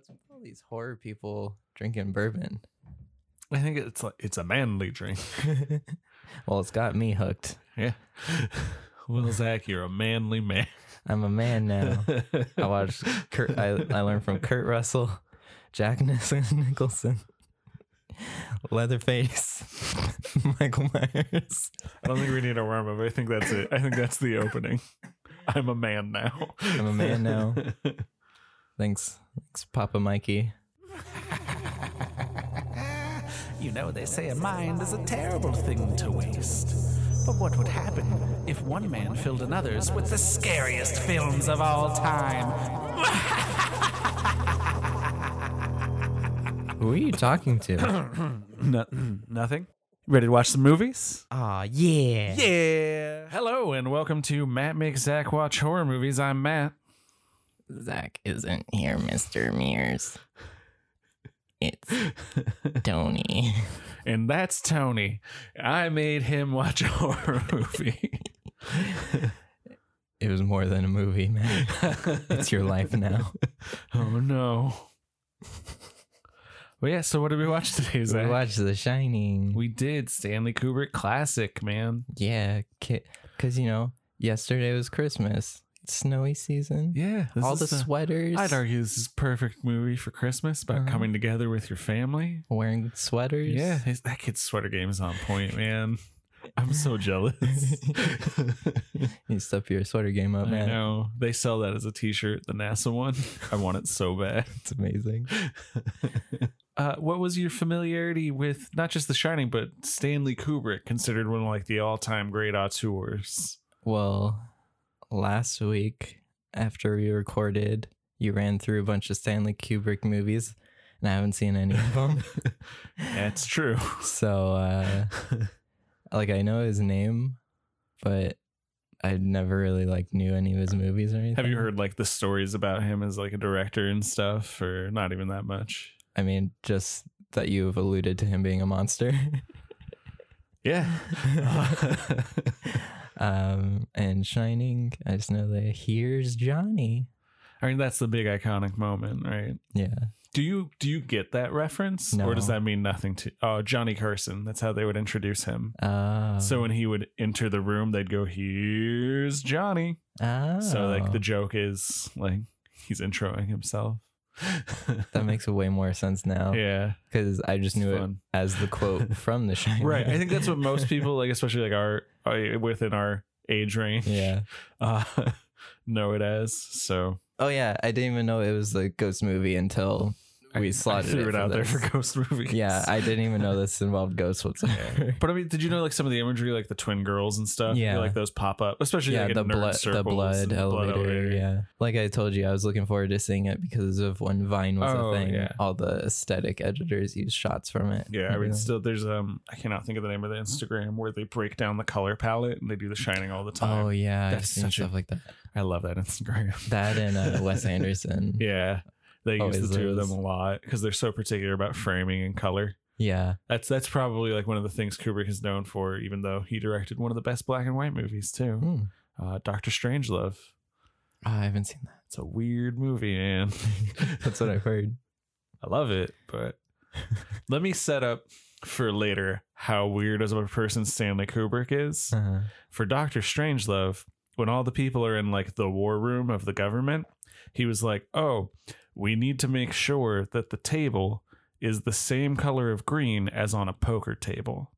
What's with all these horror people drinking bourbon? I think it's like it's a manly drink. well, it's got me hooked. Yeah. Well, Zach, you're a manly man. I'm a man now. I watched Kurt. I, I learned from Kurt Russell, Jack Nicholson, Leatherface, Michael Myers. I don't think we need a warm up. I think that's it. I think that's the opening. I'm a man now. I'm a man now. Thanks, thanks, Papa Mikey. You know, they say a mind is a terrible thing to waste. But what would happen if one man filled another's with the scariest films of all time? Who are you talking to? No, nothing. Ready to watch some movies? Aw, yeah. Yeah. Hello and welcome to Matt Makes Zach Watch Horror Movies. I'm Matt. Zach isn't here, Mr. Mears. It's Tony. And that's Tony. I made him watch a horror movie. It was more than a movie, man. It's your life now. oh no. Well, yeah. So what did we watch today, We watched The Shining. We did Stanley Kubrick classic, man. Yeah, because you know, yesterday was Christmas, snowy season. Yeah, All the a- sweaters. I'd argue this is a perfect movie for Christmas about Uh-huh. coming together with your family. wearing sweaters. Yeah, his, that kid's sweater game is on point, man. I'm so jealous. you step your sweater game up, man. I know they sell that as a T-shirt, the NASA one. I want it so bad. It's amazing. Uh, what was your familiarity with not just The Shining, but Stanley Kubrick, considered one of like the all-time great auteurs? Well, last week after we recorded, you ran through a bunch of Stanley Kubrick movies, and I haven't seen any of them. That's true. so, uh, like, I know his name, but I never really like knew any of his movies or anything. Have you heard like the stories about him as like a director and stuff, or not even that much? I mean, just that you've alluded to him being a monster. Yeah. um, and Shining, I just know that here's Johnny. I mean, that's the big iconic moment, right? Yeah. Do you do you get that reference, or does that mean nothing to? Oh, Johnny Carson. That's how they would introduce him. Uh, So when he would enter the room, they'd go, "Here's Johnny." oh, So like the joke is like he's introing himself. that makes way more sense now. yeah, because I just It's knew it as the quote from The Shining. right. I think that's what most people like, especially like our uh, within our age range, yeah. uh, know it as. So Oh yeah, I didn't even know it was a ghost movie until we I slotted threw it, it, out there this. for ghost movies. Yeah, I didn't even know this involved ghosts whatsoever. But I mean, did you know like some of the imagery, like the twin girls and stuff? Yeah. like those pop up, especially yeah, like the in nerd blood, the circles blood elevator, Yeah, like I told you, I was looking forward to seeing it because of when Vine was Oh, a thing. yeah. All the aesthetic editors used shots from it. Yeah, I mean, still, there's um, I cannot think of the name of the Instagram where they break down the color palette and they do the shining all the time. Oh yeah, I've That's such a- stuff like that. I love that Instagram. That and uh, Wes Anderson. yeah, they use the two of them a lot because they're so particular about framing and color. yeah. That's that's probably like one of the things Kubrick is known for, even though he directed one of the best black and white movies too, Hmm. uh, Doctor Strangelove. Oh, I haven't seen that. It's a weird movie, man. That's what I've heard. I love it, but let me set up for later how weird as a person Stanley Kubrick is. Uh-huh. For Doctor Strangelove, when all the people are in like the war room of the government, he was like, "Oh, we need to make sure that the table is the same color of green as on a poker table."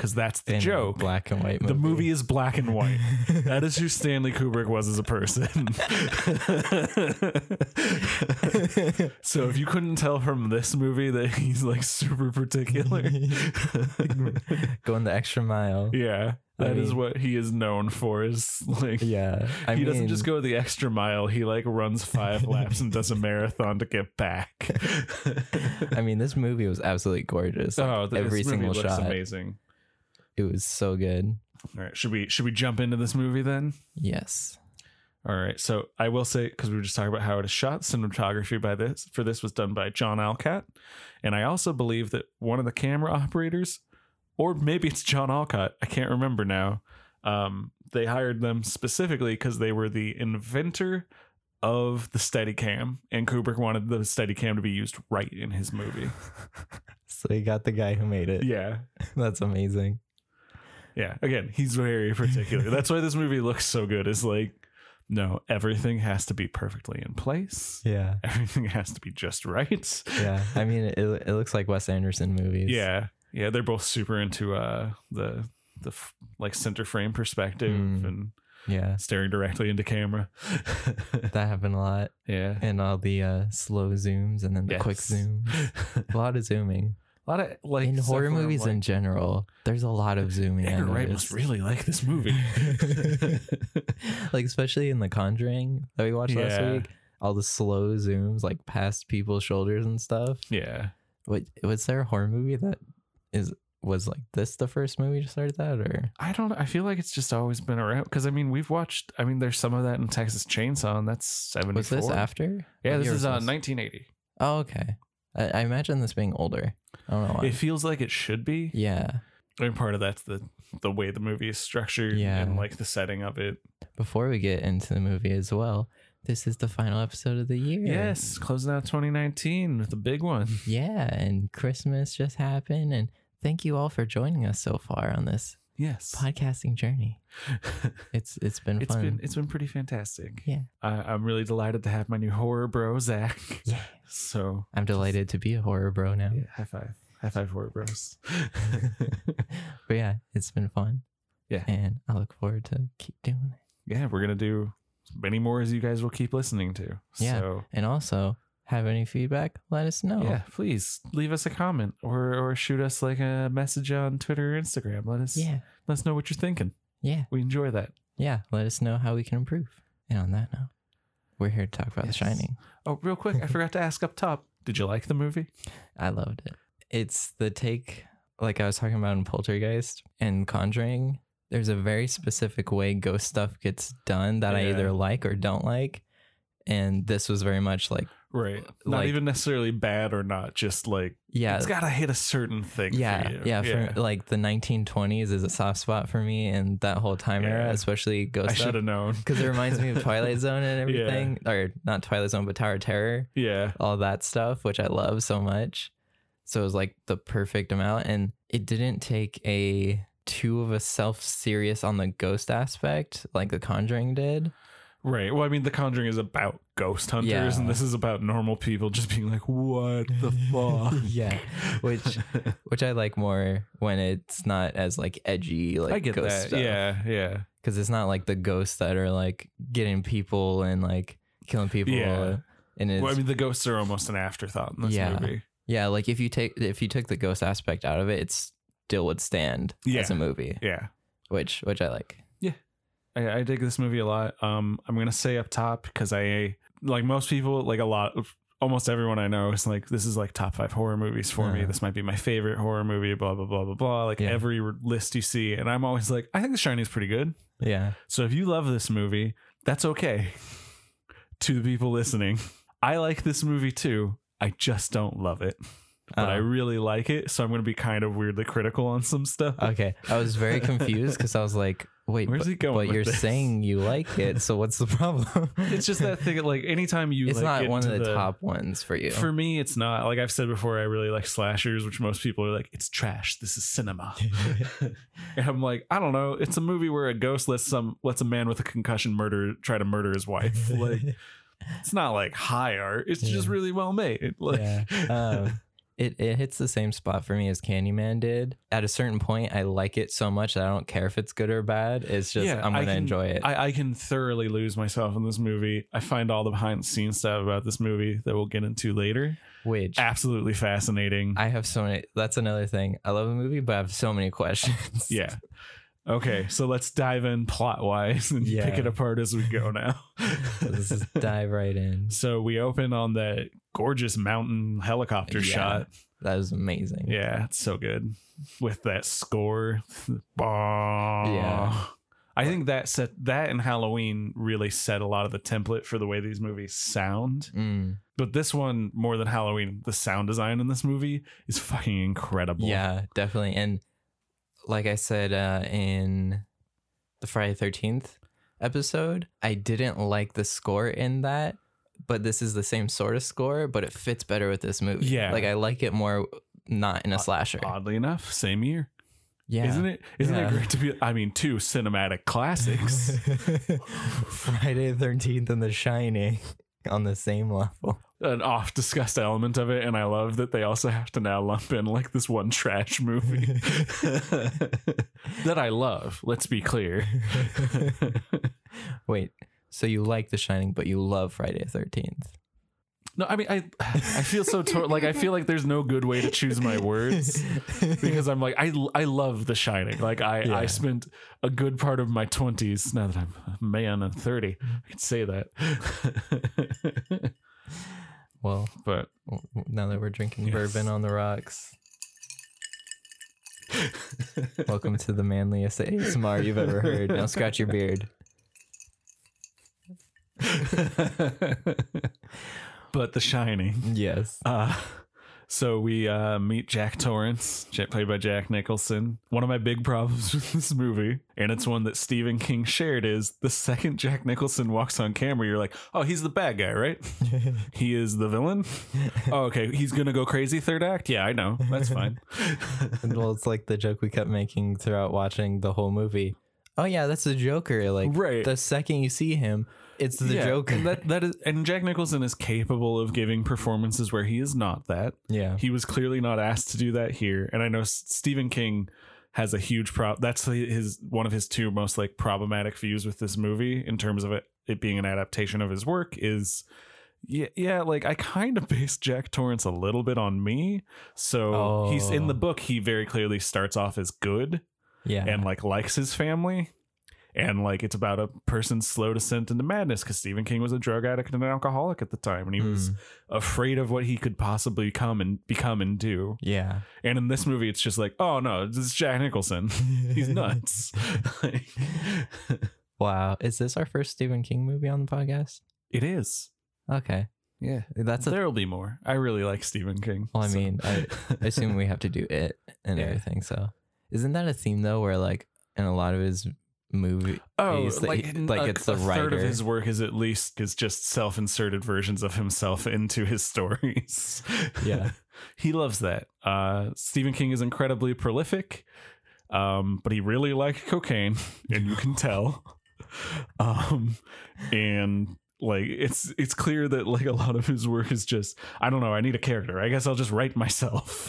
Cuz that's the In joke. black and white. The movie is black and white. That is who Stanley Kubrick was as a person. so if you couldn't tell from this movie that he's like super particular, going the extra mile. yeah, I that is mean- what he is known for. Is like Yeah, I he mean, doesn't just go the extra mile. He like runs five laps and does a marathon to get back. I mean, this movie was absolutely gorgeous. Like, oh, every movie single shot, amazing. It was so good. All right, should we should we jump into this movie then? Yes. All right. So I will say because we were just talking about how it is shot, cinematography by this for this was done by John Alcott, and I also believe that one of the camera operators, or maybe it's John Alcott, I can't remember now. Um, they hired them specifically because they were the inventor of the Steadicam, and Kubrick wanted the Steadicam to be used right in his movie. So he got the guy who made it. yeah, That's amazing. Yeah. Again, he's very particular. That's why this movie looks so good. Is like, no, everything has to be perfectly in place. Yeah. Everything has to be just right. Yeah. I mean, it, it looks like Wes Anderson movies. Yeah, yeah. They're both super into uh the the f- like center frame perspective Mm. and Yeah. staring directly into camera. That happened a lot. yeah. And all the uh, slow zooms and then the quick zooms. A lot of zooming. A lot of like in horror movies like, in general, there's a lot of zooming. Edgar Wright must really like this movie. like especially in The Conjuring that we watched last week, all the slow zooms like past people's shoulders and stuff. yeah. What was there a horror movie that is was like this the first movie to start that or I don't I feel like it's just always been around because I mean we've watched I mean there's some of that in Texas Chainsaw and that's 74. was this after? Yeah, What this is uh, 1980. Oh, okay. I, I imagine this being older. I don't know why. It feels like it should be. yeah. I mean part of that's the the way the movie is structured Yeah. and like the setting of it. Before we get into the movie as well, this is the final episode of the year. Yes, closing out 2019 with a big one. Yeah, and Christmas just happened and thank you all for joining us so far on this Yes. podcasting journey. It's it's been It's fun. been it's been pretty fantastic. Yeah. I, I'm really delighted to have my new horror bro Zach. Yeah. So I'm delighted to be a horror bro now. yeah, high five, high five, horror bros. but yeah, it's been fun. Yeah. And I look forward to keep doing it. yeah, we're gonna do many more as you guys will keep listening to. Yeah. So And also, have any feedback? Let us know. yeah, please leave us a comment or or shoot us like a message on Twitter or Instagram. Let us Yeah. let us know what you're thinking. Yeah. We enjoy that. Yeah. Let us know how we can improve. And on that note, we're here to talk about Yes. The Shining. Oh, real quick, I forgot to ask up top. Did you like the movie? I loved it. It's the take, like I was talking about in Poltergeist and Conjuring. There's a very specific way ghost stuff gets done that I either like or don't like. And this was very much like, Right. Not Like- even necessarily bad or not, just like yeah, it's gotta hit a certain thing. yeah, for you. yeah, For, like the 1920s is a soft spot for me, and that whole time era, especially ghost I should have known. because it reminds me of Twilight Zone and Yeah. everything, or not Twilight Zone, but Tower of Terror. Yeah. all that stuff, which I love so much. So it was like the perfect amount. And it didn't take a too of a self serious on the ghost aspect like The Conjuring did. Right. Well, I mean, The Conjuring is about ghost hunters, Yeah. and this is about normal people just being like, "What the fuck?" yeah. Which which I like more when it's not as like edgy like I get ghost that. stuff. Yeah. Yeah. Because it's not like the ghosts that are like getting people and like killing people. Yeah. And it's Well, I mean, the ghosts are almost an afterthought in this Yeah. movie. yeah, like if you take if you took the ghost aspect out of it, it still would stand as a movie. Yeah. Which which I like. I, I dig this movie a lot. Um, I'm gonna say up top because I like most people, like a lot of almost everyone I know is like, this is like top five horror movies for me. Uh-huh. This might be my favorite horror movie. Blah blah blah blah blah. Like Yeah. every list you see, and I'm always like, I think The Shining is pretty good. Yeah. So if you love this movie, that's okay. to the people listening, I like this movie too. I just don't love it, but I Oh. really like it. So I'm gonna be kind of weirdly critical on some stuff. Okay. I was very confused because I was like, wait, Where's but, he going but you're this? saying you like it. So what's the problem? it's just that thing. Like anytime you, it's like, not one of to the, top ones for you. For me, it's not. Like I've said before, I really like slashers, which most people are like, it's trash. This is cinema. and I'm like, I don't know. It's a movie where a ghost lets some lets a man with a concussion murder try to murder his wife. Like it's not like high art. It's just really well made. Like yeah. Um, it, it hits the same spot for me as Candyman did. At a certain point, I like it so much that I don't care if it's good or bad. It's just I'm gonna can- enjoy it. I, I can thoroughly lose myself in this movie. I find all the behind the scenes stuff about this movie that we'll get into later which absolutely fascinating. I have so many. That's another thing. I love the movie, but I have so many questions. yeah. Okay, so let's dive in plot wise and Yeah. pick it apart as we go now. Let's just dive right in. So we open on that gorgeous mountain helicopter Yeah. shot. That was amazing. Yeah, it's so good with that score. Yeah. I think that set that and Halloween really set a lot of the template for the way these movies sound. Mm, But this one, more than Halloween, the sound design in this movie is fucking incredible. yeah, definitely. And like I said uh, in the Friday Thirteenth episode, I didn't like the score in that, but this is the same sort of score, but it fits better with this movie. Yeah. Like I like it more not in a slasher. Oddly enough, same year. yeah. Isn't it? Isn't Yeah. it great to be? I mean, two cinematic classics. Friday the 13th and The Shining on the same level. An oft discussed element of it, and I love that they also have to now lump in like this one trash movie that I love. Let's be clear. Wait, so you like The Shining, but you love Friday the 13th? No, I mean, I I feel so tor- like I feel like there's no good way to choose my words because I'm like I I love The Shining. Like I Yeah. I spent a good part of my 20s now that I'm a man and 30. I can say that. Well, but now that we're drinking Yes. bourbon on the rocks, welcome to the manliest ASMR you've ever heard. Now scratch your beard. but The Shining. Yes. Uh, so we uh, meet Jack Torrance, played by Jack Nicholson. One of my big problems with this movie, and it's one that Stephen King shared, is the second Jack Nicholson walks on camera, you're like, oh, he's the bad guy, right? he is the villain. Oh, okay, he's gonna go crazy third act. Yeah, I know. That's fine. well, it's like the joke we kept making throughout watching the whole movie. Oh yeah, that's the Joker. Like Right. the second you see him, it's the Yeah, Joker. and that that is, and Jack Nicholson is capable of giving performances where he is not that. yeah. He was clearly not asked to do that here, and I know Stephen King has a huge problem. That's his one of his two most like problematic views with this movie in terms of it it being an adaptation of his work is. Yeah, yeah, like I kind of based Jack Torrance a little bit on me. So he's in the Oh. book, he very clearly starts off as good Yeah. and like likes his family. And like it's about a person's slow descent into madness because Stephen King was a drug addict and an alcoholic at the time, and he was Mm. afraid of what he could possibly come and become and do. yeah. And in this movie, it's just like, oh no, this is Jack Nicholson. He's nuts. Like, Wow. Is this our first Stephen King movie on the podcast? it is. Okay. Yeah, That's a there'll be more. I really like Stephen King. Well, I so- mean, I I assume we have to do it and Yeah. everything. So, isn't that a theme though, where like in a lot of his movie, Oh, like, he- like a, it's the a third of his work is at least is just self-inserted versions of himself into his stories. Yeah. he loves that. Uh, Stephen King is incredibly prolific, um, but he really liked cocaine, and you can tell. Um, and like it's it's clear that like a lot of his work is just I don't know. I need a character. I guess I'll just write myself.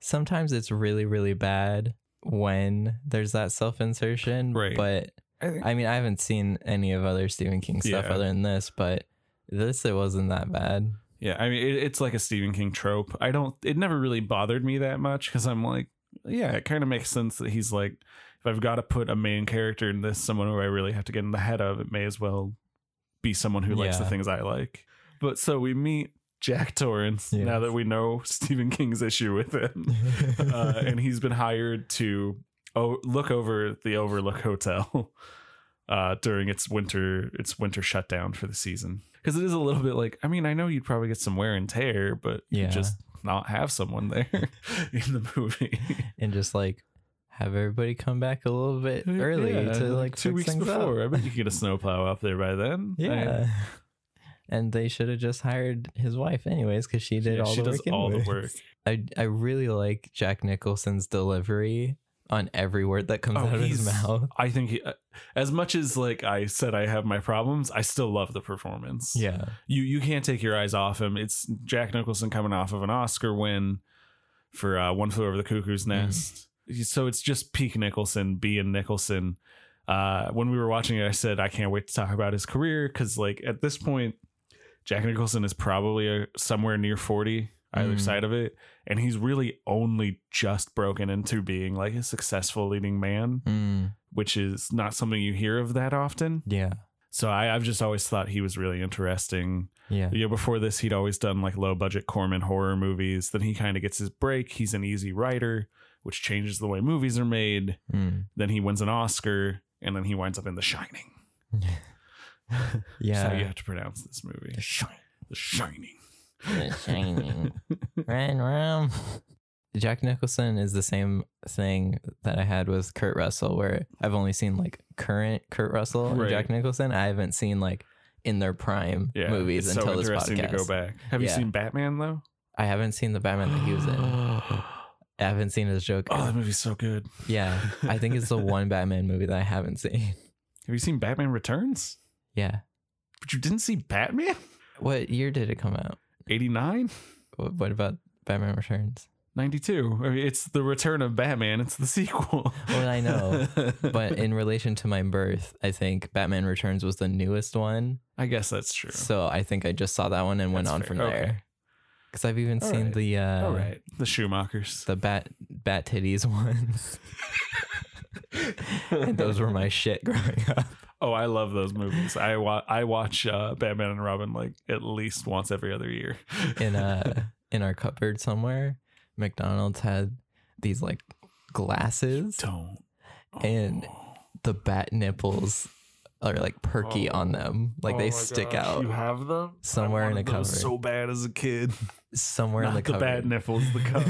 sometimes it's really really bad when there's that self insertion. Right. But I think- I mean, I haven't seen any of other Stephen King stuff Yeah. other than this, but this it wasn't that bad. Yeah, I mean, it, it's like a Stephen King trope. I don't. It never really bothered me that much because I'm like, yeah, it kind of makes sense that he's like, if I've got to put a main character in this, someone who I really have to get in the head of, it may as well be someone who likes the things I like. But so we meet Jack Torrance now that we know Stephen King's issue with him, uh, and he's been hired to oh, look over the Overlook Hotel uh, during its winter its winter shutdown for the season. Because it is a little bit like, I mean, I know you'd probably get some wear and tear, but you Yeah. just not have someone there in the movie. and just like have everybody come back a little bit early Yeah, to like two fix weeks things up. before. I bet you get a snowplow up there by then. I- Yeah. And they should have just hired his wife anyways because she did Yeah, all she the does work. all the work. I I really like Jack Nicholson's delivery on every word that comes Oh, out of his mouth. I think he, uh, as much as like I said, I have my problems. I still love the performance. Yeah. you you can't take your eyes off him. It's Jack Nicholson coming off of an Oscar win for uh, One Flew Over the Cuckoo's Nest. So it's just peak Nicholson being Nicholson. Uh, when we were watching it, I said I can't wait to talk about his career because like at this point, Jack Nicholson is probably a, somewhere near forty either Mm. side of it, and he's really only just broken into being like a successful leading man, Mm, which is not something you hear of that often. yeah. So I, I've just always thought he was really interesting. Yeah. You know, before this, he'd always done like low budget Corman horror movies. Then he kind of gets his break. He's an Easy Rider, which changes the way movies are made. Mm. Then he wins an Oscar, and then he winds up in The Shining. That's how you have to pronounce this movie. The Shining. The Shining. The Shining. Ran ram. Jack Nicholson is the same thing that I had with Kurt Russell, where I've only seen like current Kurt Russell and Jack Nicholson. I haven't seen like in their prime Yeah, movies it's until so this interesting podcast. to go back. Have you seen Batman though? I haven't seen the Batman that he was in. I haven't seen his Joker. Oh, that movie's so good. yeah, I think it's the one Batman movie that I haven't seen. Have you seen Batman Returns? Yeah. But you didn't see Batman? What year did it come out? 89? What, what about Batman Returns? 92. I mean, it's the return of Batman. It's the sequel. Well, I know, But in relation to my birth, I think Batman Returns was the newest one. I guess that's true. So I think I just saw that one and went on fair. from Okay. there. Because I've even All seen right. the uh, All right. The Schumachers. the bat bat titties ones, and those were my shit growing up. Oh, I love those movies. I wa- I watch uh, Batman and Robin like at least once every other year. In uh in our cupboard somewhere, McDonald's had these like glasses. Don't. And- The bat nipples are like perky on them, like Oh they my stick gosh, out You have them somewhere I in a wanted those cupboard. So bad as a kid. somewhere in Not the the, cupboard. bad nipples, the cup.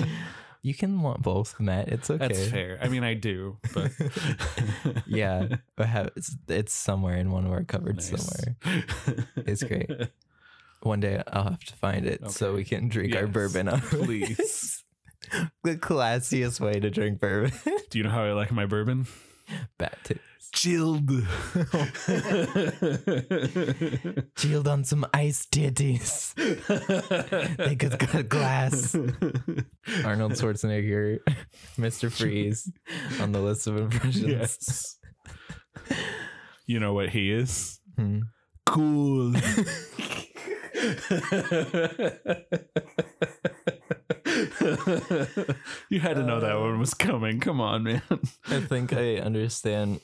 You can want both, Matt. It's okay. That's fair. I mean, I do, but yeah, I have, it's, it's somewhere in one of our cupboards Nice. somewhere. It's great. One day I'll have to find it so we can drink our bourbon it. please. the classiest way to drink bourbon. Do you know how I like my bourbon? Bat tits. Chilled. Chilled on some iced titties. they could got glass. Arnold Schwarzenegger, Mr. Freeze on the list of impressions. yes. You know what he is? Hmm. Cool. you had to know that one was coming. Come on, man. I think I understand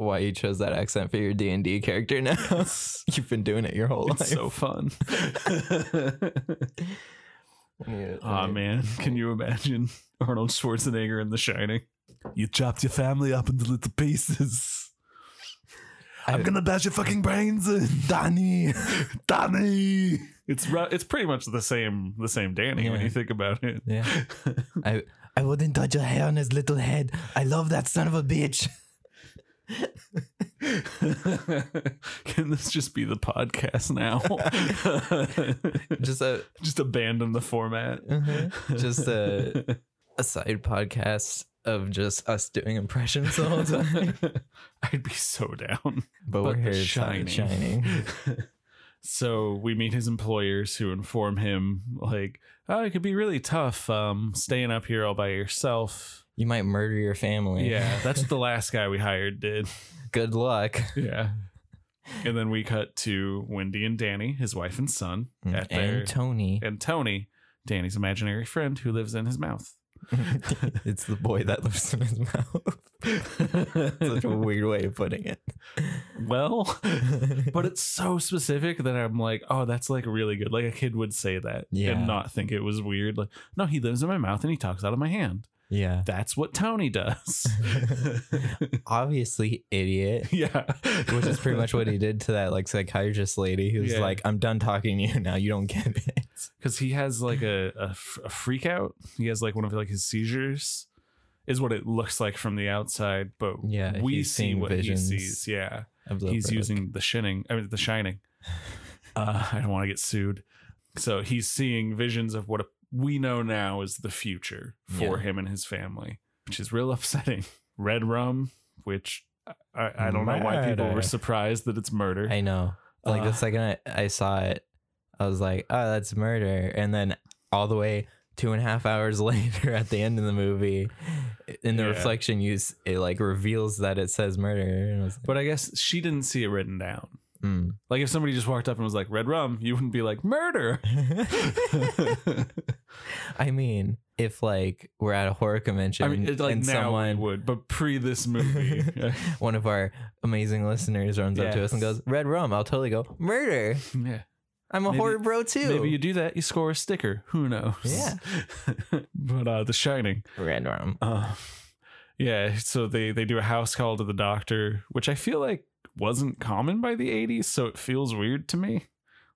why you chose that accent for your D and D character now. You've been doing it your whole life. It's life. so fun. Yeah, Aw man, can you imagine Arnold Schwarzenegger in The Shining? You chopped your family up into little pieces. I'm gonna bash your fucking brains in, Danny. Danny. It's it's pretty much the same the same Danny when you think about it. Yeah. I I wouldn't touch a hair on his little head. I love that son of a bitch. Can this just be the podcast now? Just a just abandon the format. just a a side podcast of just us doing impressions all the whole time. I'd be so down. But, we're here The to Shining. shining. shining. so we meet his employers who inform him like, "Oh, it could be really tough um staying up here all by yourself." You might murder your family. Yeah, that's what the last guy we hired did. Good luck. Yeah. And then we cut to Wendy and Danny, his wife and son, mm, at their And Tony. and Tony, Danny's imaginary friend who lives in his mouth. it's the boy that lives in his mouth. Such a weird way of putting it. Well, but it's so specific that I'm like, oh, that's like really good. Like a kid would say that Yeah. and not think it was weird. Like, no, he lives in my mouth and he talks out of my hand. Yeah. That's what Tony does. Obviously, idiot. yeah. Which is pretty much what he did to that like psychiatrist lady who's Yeah. like, I'm done talking to you now. You don't get it. because he has like a freak out. He has like one of like his seizures, is what it looks like from the outside. But Yeah, we see what he sees. Yeah, he's using the shining. I mean, the shining. Uh, I don't want to get sued. So he's seeing visions of what we know now is the future for Yeah. him and his family, which is real upsetting. Red rum, which I, I don't know why people were surprised that it's murder. I know. Like the Uh, second I, I saw it, I was like, oh, that's murder. And then all the way two and a half hours later at the end of the movie, in the Yeah. reflection use, it like reveals that it says murder. I was but I guess she didn't see it written down. Like, mm. Like if somebody just walked up and was like red rum, you wouldn't be like murder. I mean, if like we're at a horror convention I mean, it's like and now someone, we would, but pre this movie, one of our amazing listeners runs up to us and goes, "Red rum," I'll totally go, "Murder." yeah. I'm a Maybe- horror bro too. Maybe you do that, you score a sticker. Who knows? Yeah. but uh, The Shining. red rum. Uh, yeah. So they they do a house call to the doctor, which I feel like wasn't common by the '80s, so it feels weird to me.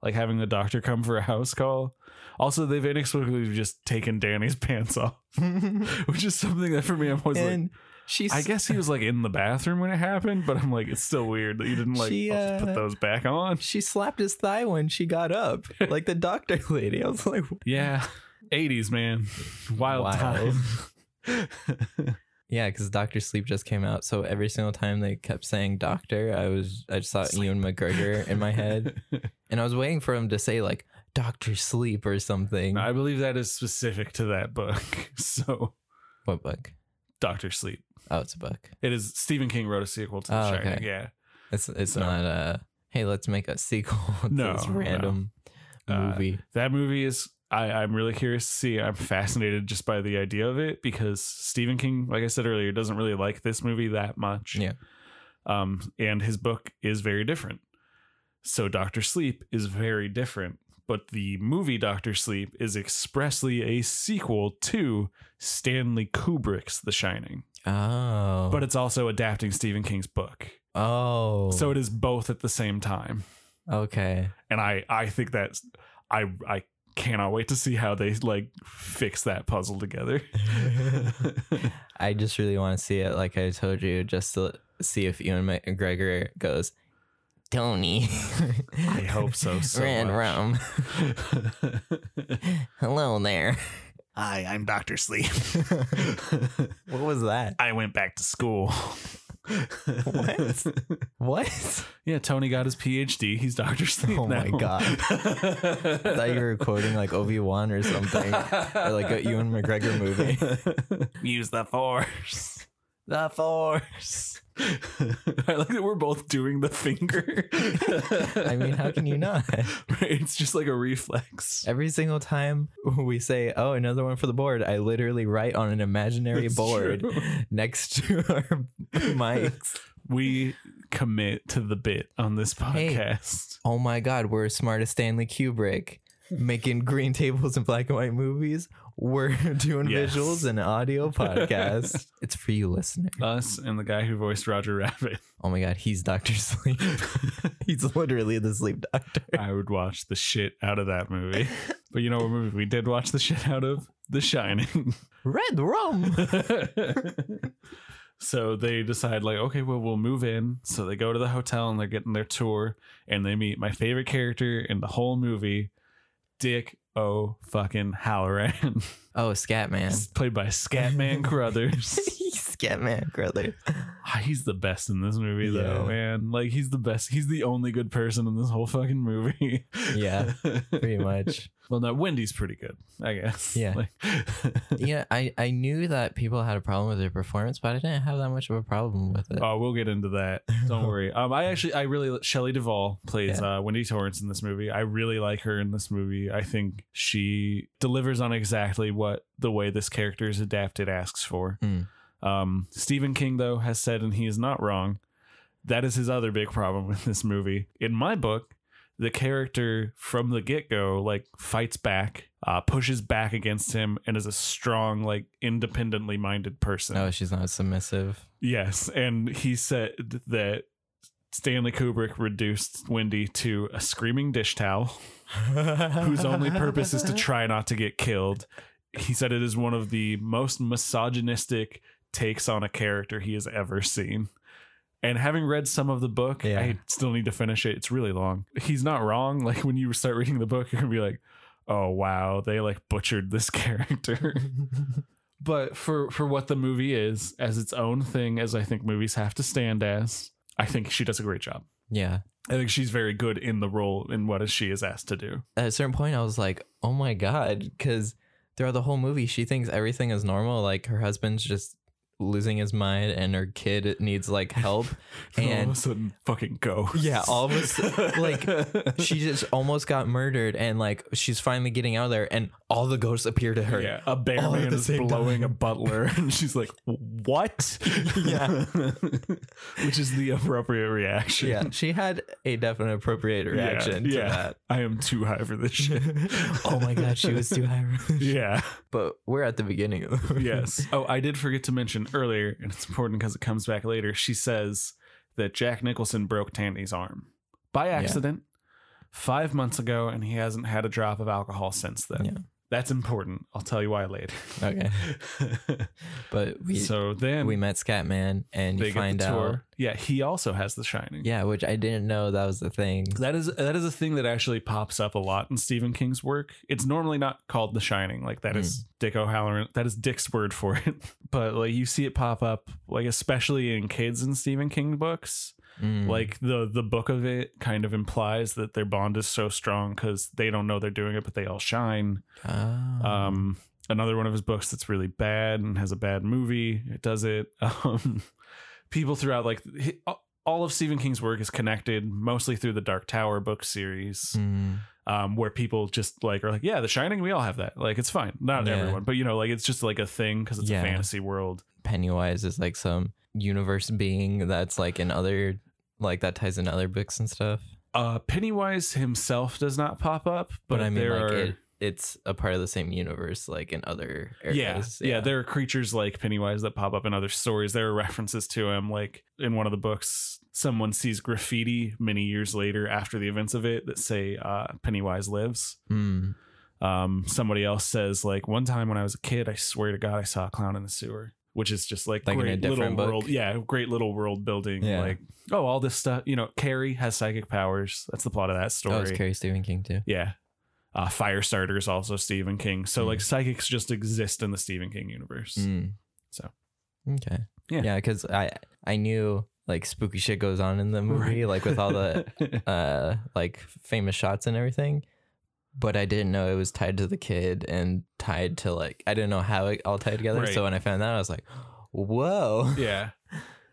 like having the doctor come for a house call. Also, they've inexplicably just taken Danny's pants off, which is something that for me I'm always and like. she's I guess he was like in the bathroom when it happened, but I'm like, it's still weird that you didn't like She, uh, put those back on. she slapped his thigh when she got up, like the doctor lady. I was like, Yeah, 80s man, wild, Wild. time. Yeah, because Doctor Sleep just came out, so every single time they kept saying Doctor, I was I just thought Ewan McGregor in my head, and I was waiting for him to say like Doctor Sleep or something. I believe that is specific to that book. So, what book? Doctor Sleep. Oh, it's a book. It is Stephen King wrote a sequel to The Oh, Shining. okay. Yeah. It's it's So- not a hey, let's make a sequel to No, this no. random Uh, movie. That movie is I, I'm really curious to see. I'm fascinated just by the idea of it because Stephen King, like I said earlier, doesn't really like this movie that much. Yeah. Um, and his book is very different. So Doctor Sleep is very different. But the movie Doctor Sleep is expressly a sequel to Stanley Kubrick's The Shining. Oh, But it's also adapting Stephen King's book. oh, So it is both at the same time. okay. and I I think that's I I cannot wait to see how they like fix that puzzle together. I just really want to see it, like I told you, just to see if Ewan McGregor goes, Tony. I hope so. So Red much. rum. Hello there. Hi, I'm Doctor Sleep. What was that? I went back to school. What? What? Yeah, Tony got his PhD. He's Doctor Sleep Oh my. God. I thought you were quoting like Obi Wan or something, or like a Ewan McGregor movie. Use the force. The force. I like that we're both doing the finger. I mean, how can you not? It's just like a reflex. Every single time we say, "Oh, another one for the board," I literally write on an imaginary It's board true. next to our mics. We commit to the bit on this Hey. podcast. Oh my God, we're as smart as Stanley Kubrick, making green tables and black and white movies. We're doing Yes. visuals and audio podcast. it's for you, listener. Us and the guy who voiced Roger Rabbit. Oh my God, he's Doctor Sleep. he's literally the sleep doctor. I would watch the shit out of that movie. But you know what movie we did watch the shit out of? The Shining. Red rum. so they decide like, okay, well we'll move in. So they go to the hotel and they're getting their tour and they meet my favorite character in the whole movie, Dick O fucking Hallorann. Oh, Scatman. played by Scatman Crothers. Scatman, brother. Ah, he's the best in this movie though, Yeah. man. Like he's the best. He's the only good person in this whole fucking movie. Yeah, pretty much. well, no, Wendy's pretty good, I guess. Yeah. Like, Yeah, I, I knew that people had a problem with their performance, but I didn't have that much of a problem with it. oh, we'll get into that. Don't worry. Um, I actually, I really, Shelley Duvall plays uh, Wendy Torrance in this movie. I really like her in this movie. I think she delivers on exactly what the way this character is adapted asks for. Mm. Um, Stephen King, though, has said, and he is not wrong, that is his other big problem with this movie. In my book, the character from the get go, like, fights back, uh, pushes back against him, and is a strong, like, independently minded person. No, she's not submissive. Yes. And he said that Stanley Kubrick reduced Wendy to a screaming dish towel whose only purpose is to try not to get killed. He said it is one of the most misogynistic takes on a character he has ever seen. And having read some of the book, Yeah. I still need to finish it. It's really long. He's not wrong. Like when you start reading the book, you're gonna be like, "Oh wow, they like butchered this character." but for for what the movie is, as its own thing, as I think movies have to stand as, I think she does a great job. yeah. I think she's very good in the role in what she is asked to do. At a certain point, I was like, oh my God, because throughout the whole movie, she thinks everything is normal. Like her husband's just losing his mind and her kid needs like help. And all of a sudden, fucking go. Yeah, all of a sudden, like, she just almost got murdered and like she's finally getting out of there and all the ghosts appear to her. Yeah, a bear all man is blowing a butler, and she's like, "What?" Yeah. which is the appropriate reaction. Yeah, she had a definite appropriate reaction yeah, to that. I am too high for this shit. oh my god, she was too high. yeah. But we're at the beginning of the movie. Yes. Oh, I did forget to mention earlier, and it's important because it comes back later. She says that Jack Nicholson broke Danny's arm by accident. five months ago, and he hasn't had a drop of alcohol since then. That's important. I'll tell you why later. Okay. But we so then we met Scatman and you find out. Yeah, he also has The Shining. Yeah, which I didn't know that was the thing. That is that is a thing that actually pops up a lot in Stephen King's work. It's normally not called The Shining, like that is Hmm. Dick O'Halloran. That is Dick's word for it. But like you see it pop up, like especially in kids in Stephen King books. Mm. Like the the book of it kind of implies that their bond is so strong because they don't know they're doing it, but they all shine. Oh. Um, another one of his books that's really bad and has a bad movie. It does it. Um, people throughout like all of Stephen King's work is connected mostly through the Dark Tower book series, Mm. um, where people just like are like, yeah, The Shining, we all have that. Like it's fine, not Yeah. everyone, but you know, like it's just like a thing because it's Yeah. a fantasy world. Pennywise is like some universe being that's like in other like that ties in other books and stuff. Uh, Pennywise himself does not pop up, but, But, I mean there like are. it, it's a part of the same universe like in other yeah, areas. yeah, there are creatures like Pennywise that pop up in other stories. There are references to him, like in one of the books, someone sees graffiti many years later after the events of it that say uh, Pennywise lives. Mm. Um, somebody else says like one time when I was a kid, I swear to God, I saw a clown in the sewer, which is just like, Like great little book? world. Yeah, great little world building. Yeah. Like oh, all this stuff. You know, Carrie has psychic powers. That's the plot of that story. Oh, it's Carrie Stephen King too. Yeah. Uh, Firestarter is also Stephen King. So Mm. like psychics just exist in the Stephen King universe. Mm. So. okay, Yeah. yeah, because I I knew like spooky shit goes on in the movie, like with all the uh like famous shots and everything. But I didn't know it was tied to the kid and tied to like I didn't know how it all tied together. Right. So when I found that, I was like, "Whoa!" yeah.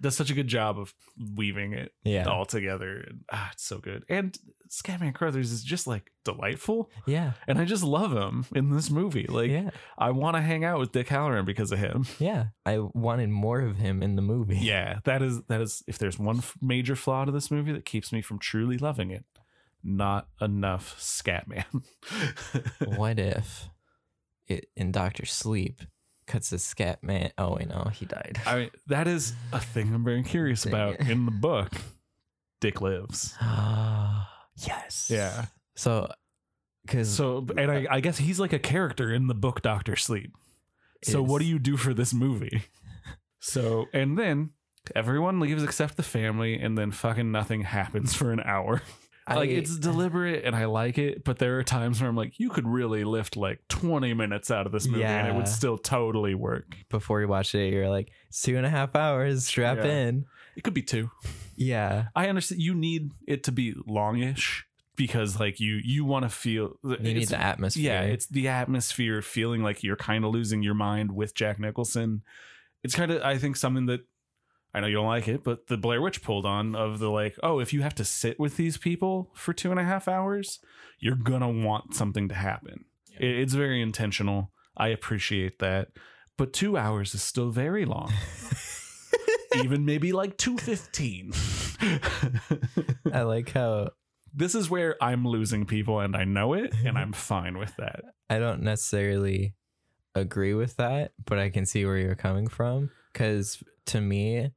Does such a good job of weaving it Yeah, all together. Ah, it's so good. And Scatman Crothers is just like delightful. yeah, And I just love him in this movie. Like yeah, I want to hang out with Dick Hallorann because of him. yeah. I wanted more of him in the movie. Yeah, that is that is if there's one major flaw to this movie that keeps me from truly loving it, not enough Scatman. what if it in Doctor Sleep cuts the scat man? Oh wait, no, he died. I mean, that is a thing I'm very curious about in the book. Dick lives. Ah, yes. Yeah. So, because So, and I, I guess he's like a character in the book Doctor Sleep. So, what do you do for this movie? So, and then everyone leaves except the family, and then fucking nothing happens for an hour. like, it's deliberate and I like it, but there are times where I'm like, you could really lift like 20 minutes out of this movie and it would still totally work. before you watch it, you're like it's two and a half hours. Strap Yeah. in. It could be two. Yeah. I understand you need it to be longish because, like, you you want to feel You need the atmosphere. Yeah, it's the atmosphere, feeling like you're kind of losing your mind with Jack Nicholson. It's kind of, I think, something that I know you don't like it, but the Blair Witch pulled on of the like, oh, if you have to sit with these people for two and a half hours, you're gonna want something to happen. Yeah. It- it's very intentional. I appreciate that, but two hours is still very long. Even maybe like two fifteen. I like how this is where I'm losing people, and I know it, and I'm fine with that. I don't necessarily agree with that, but I can see where you're coming from. Because to me,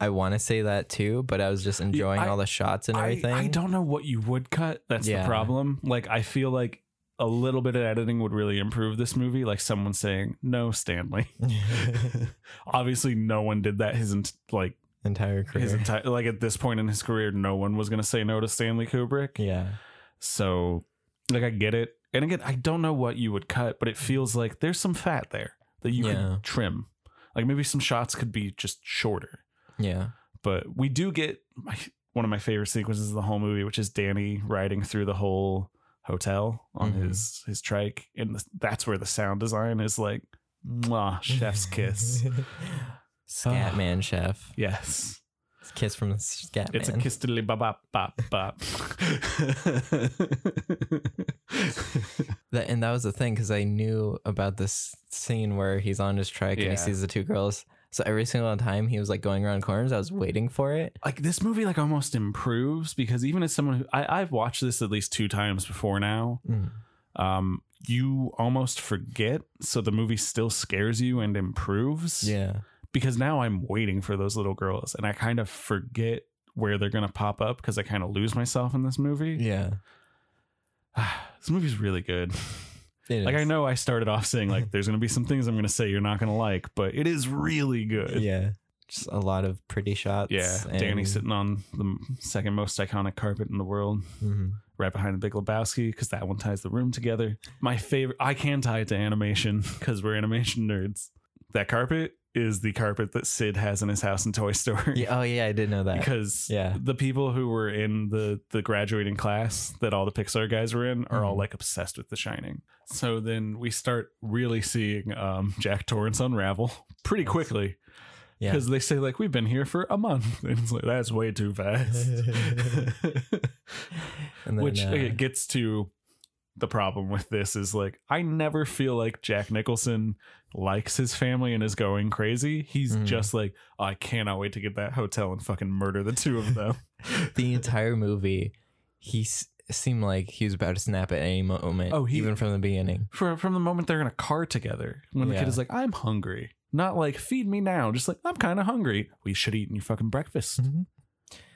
I want to say that too, but I was just enjoying I- all the shots and I, everything. I don't know what you would cut. That's Yeah. the problem. Like I feel like a little bit of editing would really improve this movie. Like someone saying, "No, Stanley." Obviously, no one did that. His like entire career. his entire like at this point in his career, no one was gonna say no to Stanley Kubrick. yeah. So, like, I get it. And again, I don't know what you would cut, but it feels like there's some fat there that you Yeah. could trim. Like maybe some shots could be just shorter. Yeah. But we do get my, one of my favorite sequences of the whole movie, which is Danny riding through the whole hotel on Mhm. his his trike, and the, that's where the sound design is like, mwah, chef's kiss. Scatman chef. yes, Kiss from the Scatman. it's a kiss to bop bop bop bop. That, and that was the thing because I knew about this scene where he's on his trike and he sees the two girls. So every single time he was like going around corners, I was waiting for it. like this movie like almost improves because even as someone who I, I've watched this at least two times before now, Mm. um, you almost forget, so the movie still scares you and improves. Yeah. because now I'm waiting for those little girls and I kind of forget where they're gonna pop up because I kind of lose myself in this movie. Yeah. this movie's really good. It Like I know I started off saying like there's gonna be some things I'm gonna say you're not gonna like, but it is really good. Yeah. Just a lot of pretty shots. Yeah, Danny and- sitting on the second most iconic carpet in the world, Mhm. right behind the Big Lebowski, because that one ties the room together. My favorite, I can tie it to animation because we're animation nerds. That carpet is the carpet that Sid has in his house in Toy Story. Yeah, oh yeah, I did know that. Because Yeah. the people who were in the the graduating class that all the Pixar guys were in are all Mhm. like obsessed with The Shining. So then we start really seeing um, Jack Torrance unravel pretty quickly yeah. because they say like we've been here for a month and it's like that's way too fast And then, which uh, it gets to the problem with this is like i never feel like jack nicholson likes his family and is going crazy he's Mhm. just like "Oh, i cannot wait to get that hotel and fucking murder the two of them the entire movie, he s- seemed like he was about to snap at any moment. Oh, he- even from the beginning. For, from the moment they're in a car together when the Yeah. kid is like i'm hungry not like feed me now just like i'm kind of hungry we should eat your fucking breakfast Mhm.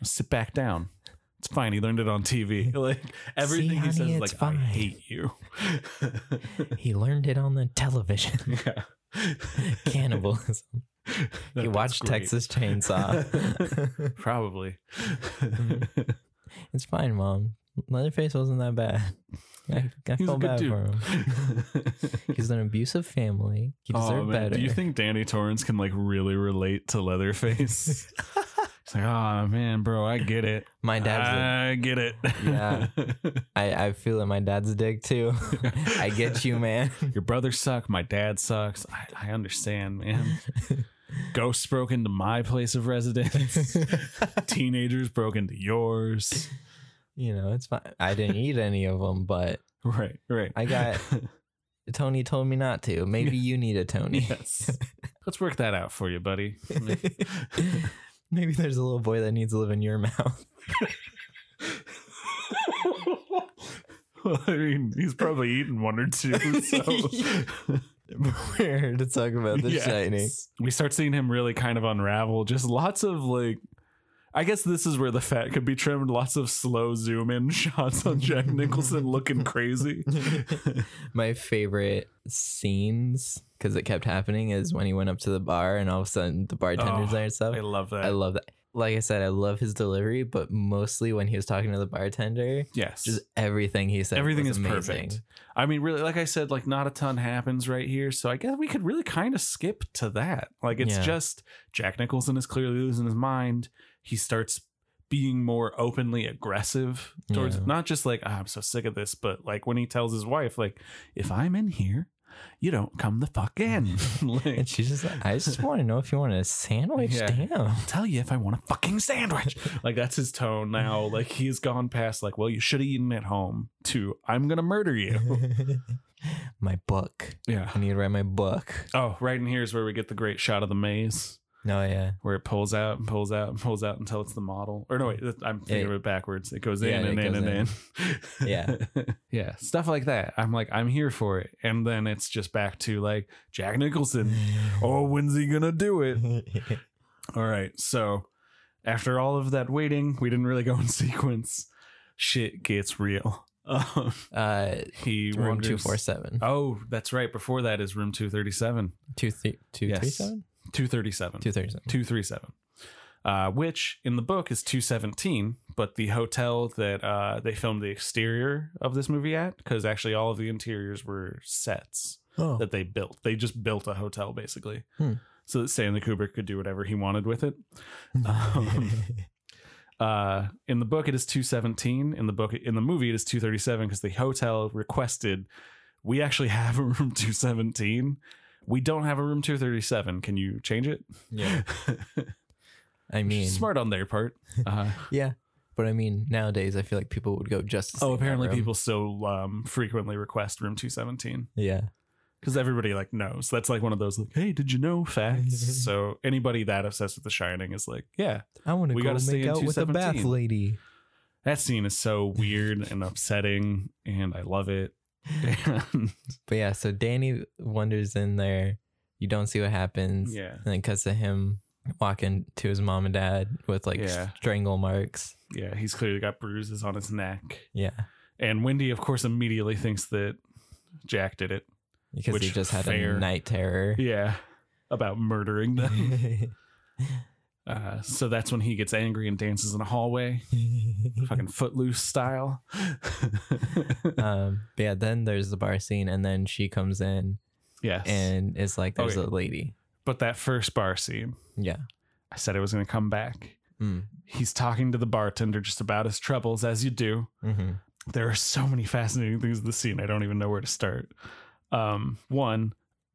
sit back down it's fine he learned it on tv like everything he honey, says is like fine. i hate you He learned it on the television. yeah Cannibalism. That- he watched. Texas Chainsaw. Probably. Mm-hmm. it's fine, mom. Leatherface wasn't that bad. I, I felt bad dude. for him. He's an abusive family. He oh, deserved man. better. Do you think Danny Torrance can like really relate to Leatherface? It's like, oh man, bro, I get it. my dad's I get it. Yeah. I, I feel it. My dad's a dick too. I get you, man. Your brother suck. My dad sucks. I, I understand, man. Ghosts broke into my place of residence. Teenagers broke into yours. you know, it's fine. I didn't eat any of them, but Right, right. I got Tony told me not to. Maybe you need a Tony. yes. Let's work that out for you, buddy. Maybe there's a little boy that needs to live in your mouth. well, I mean, he's probably eaten one or two. So. We're here to talk about The Yes. Shining. We start seeing him really kind of unravel. Just lots of like, I guess this is where the fat could be trimmed. Lots of slow zoom in shots on Jack Nicholson looking crazy. My favorite scenes, because it kept happening, is when he went up to the bar and all of a sudden the bartender's Oh, there and stuff. I love that. I love that. Like I said, I love his delivery, but mostly when he was talking to the bartender, yes. just everything he said. Everything was is amazing. perfect. I mean, really, like I said, like not a ton happens right here. So I guess we could really kind of skip to that. Like it's Yeah. just Jack Nicholson is clearly losing his mind. He starts being more openly aggressive towards Yeah. not just like "Ah, I'm so sick of this, but like when he tells his wife, like, if I'm in here, you don't come the fuck in. like, And she's just like, I just want to know if you want a sandwich. Yeah. Damn. I'll tell you if I want a fucking sandwich. like that's his tone now. Like he's gone past like, well, you should have eaten at home to I'm gonna murder you. my book. yeah. I need to write my book. Oh, right in here is where we get the great shot of the maze, No, yeah. where it pulls out and pulls out and pulls out until it's the model. Or no, wait, I'm thinking Yeah. of it backwards. It goes Yeah, in and in and in. Yeah. yeah, stuff like that. I'm like, I'm here for it. And then it's just back to like Jack Nicholson. Oh, when's he gonna do it? All right. So after all of that waiting, we didn't really go in sequence. Shit gets real. Um, uh, he room two four seven. Oh, that's right. Before that is room 237. Two three two Yes. three seven. 237. Two thirty seven. 237. Uh, which in the book is 217, but the hotel that uh, they filmed the exterior of this movie at, because actually all of the interiors were sets Oh. that they built. They just built a hotel basically. Hmm. So that Stanley Kubrick could do whatever he wanted with it. Um, Uh, in the book, it is 217. In the book, in the movie, it is 237 because the hotel requested we actually have a room 217. We don't have a room 237. Can you change it? yeah. I mean, Smart on their part. Uh, Yeah. But I mean, nowadays I feel like people would go just. To oh, apparently people still um, frequently request room 217 Yeah. because everybody like knows. That's like one of those like, hey, did you know facts? so anybody that obsessed with The Shining is like, yeah, I want to go gotta make out with a bath lady. that scene is so weird and upsetting, and I love it. But yeah, so Danny wanders in there. You don't see what happens. yeah, And then cuts to him walking to his mom and dad with like Yeah. strangle marks. yeah, he's clearly got bruises on his neck. Yeah. And Wendy, of course, immediately thinks that Jack did it. because he just had fair. a night terror. Yeah. About murdering them. Uh, so that's when he gets angry and dances in a hallway, fucking footloose style. um, but yeah, then there's the bar scene, and then she comes in yes. and is like, "There's Okay. a lady." but that first bar scene, Yeah. I said it was going to come back. Mm. He's talking to the bartender just about his troubles, as you do. hmm There are so many fascinating things in the scene. I don't even know where to start. Um, one,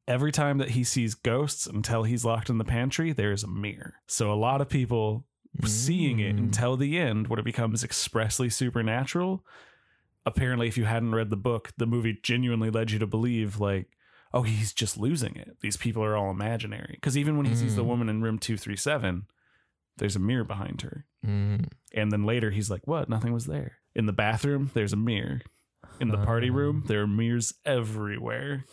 every time that he sees ghosts until he's locked in the pantry, there is a mirror. So a lot of people seeing it Mm. until the end when it becomes expressly supernatural. Apparently, if you hadn't read the book, the movie genuinely led you to believe, like, oh, he's just losing it. These people are all imaginary. Because even when he sees the Mm. woman in room 237, there's a mirror behind her. Mm. And then later he's like, what? Nothing was there. In the bathroom, there's a mirror. In the party Oh. room, there are mirrors everywhere.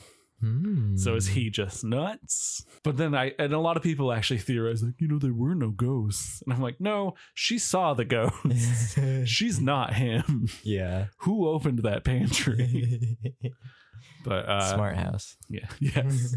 Mm. So is he just nuts? But then I and a lot of people actually theorize like, you know, there were no ghosts. And I'm like, no, she saw the ghost. She's not him. yeah. Who opened that pantry? But uh Smart house. Yeah. Yes.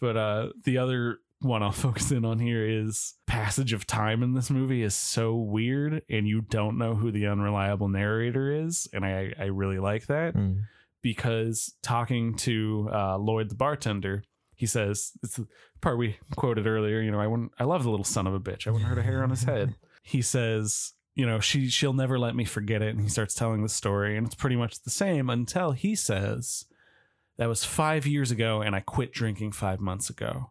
but uh the other one I'll focus in on here is passage of time in this movie is so weird and you don't know who the unreliable narrator is. And I, I really like that. Mm. Because talking to uh, Lloyd the bartender, he says it's the part we quoted earlier. You know, I wouldn't. I love the little son of a bitch. I wouldn't hurt a hair on his head. He says, you know, she she'll never let me forget it, and he starts telling the story, and it's pretty much the same until he says that was five years ago, and I quit drinking five months ago.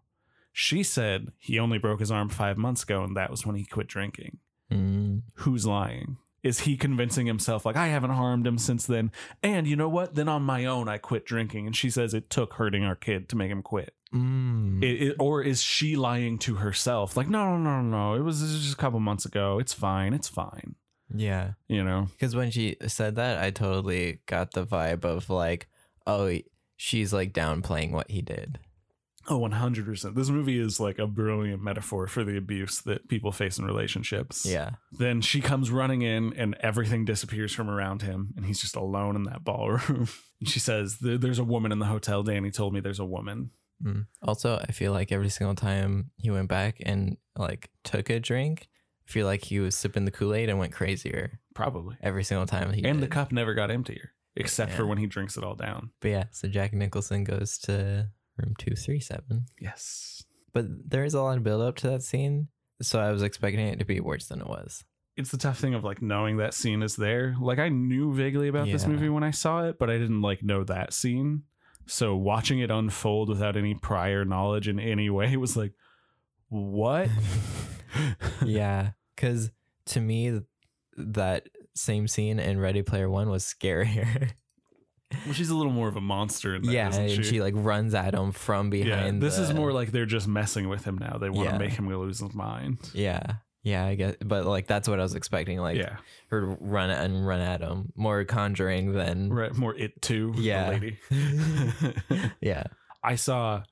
She said he only broke his arm five months ago, and that was when he quit drinking Mm. who's lying? Is he convincing himself like I haven't harmed him since then? And you know what? Then on my own, I quit drinking. And she says it took hurting our kid to make him quit. Mm. It, it- or is she lying to herself? Like no, no, no, no. It was just a couple months ago. It's fine. It's fine. yeah. You know. Because when she said that, I totally got the vibe of like, oh, she's like downplaying what he did. Oh, 100%. This movie is like a brilliant metaphor for the abuse that people face in relationships. Yeah. Then she comes running in and everything disappears from around him and he's just alone in that ballroom. and she says, There's a woman in the hotel. Danny told me there's a woman. Mm. Also, I feel like every single time he went back and like took a drink, I feel like he was sipping the Kool Aid and went crazier Probably. every single time he and the cup never got emptier, except for when he drinks it all down. But yeah, so Jack Nicholson goes to room two three seven. Yes. But there is a lot of build up to that scene, so I was expecting it to be worse than it was. It's the tough thing of like knowing that scene is there. Like I knew vaguely about this movie when I saw it, but I didn't like know that scene. So watching it unfold without any prior knowledge in any way was like, what? yeah, because to me, that same scene in Ready Player One was scarier. well, she's a little more of a monster in that, yeah, and she? she? like runs at him from behind. Yeah, this is more like they're just messing with him now. They want Yeah. to make him lose his mind. Yeah, yeah, I guess. But like that's what I was expecting. Like yeah, her to run and run at him. More conjuring than right. More it too. the Yeah. lady. yeah. I saw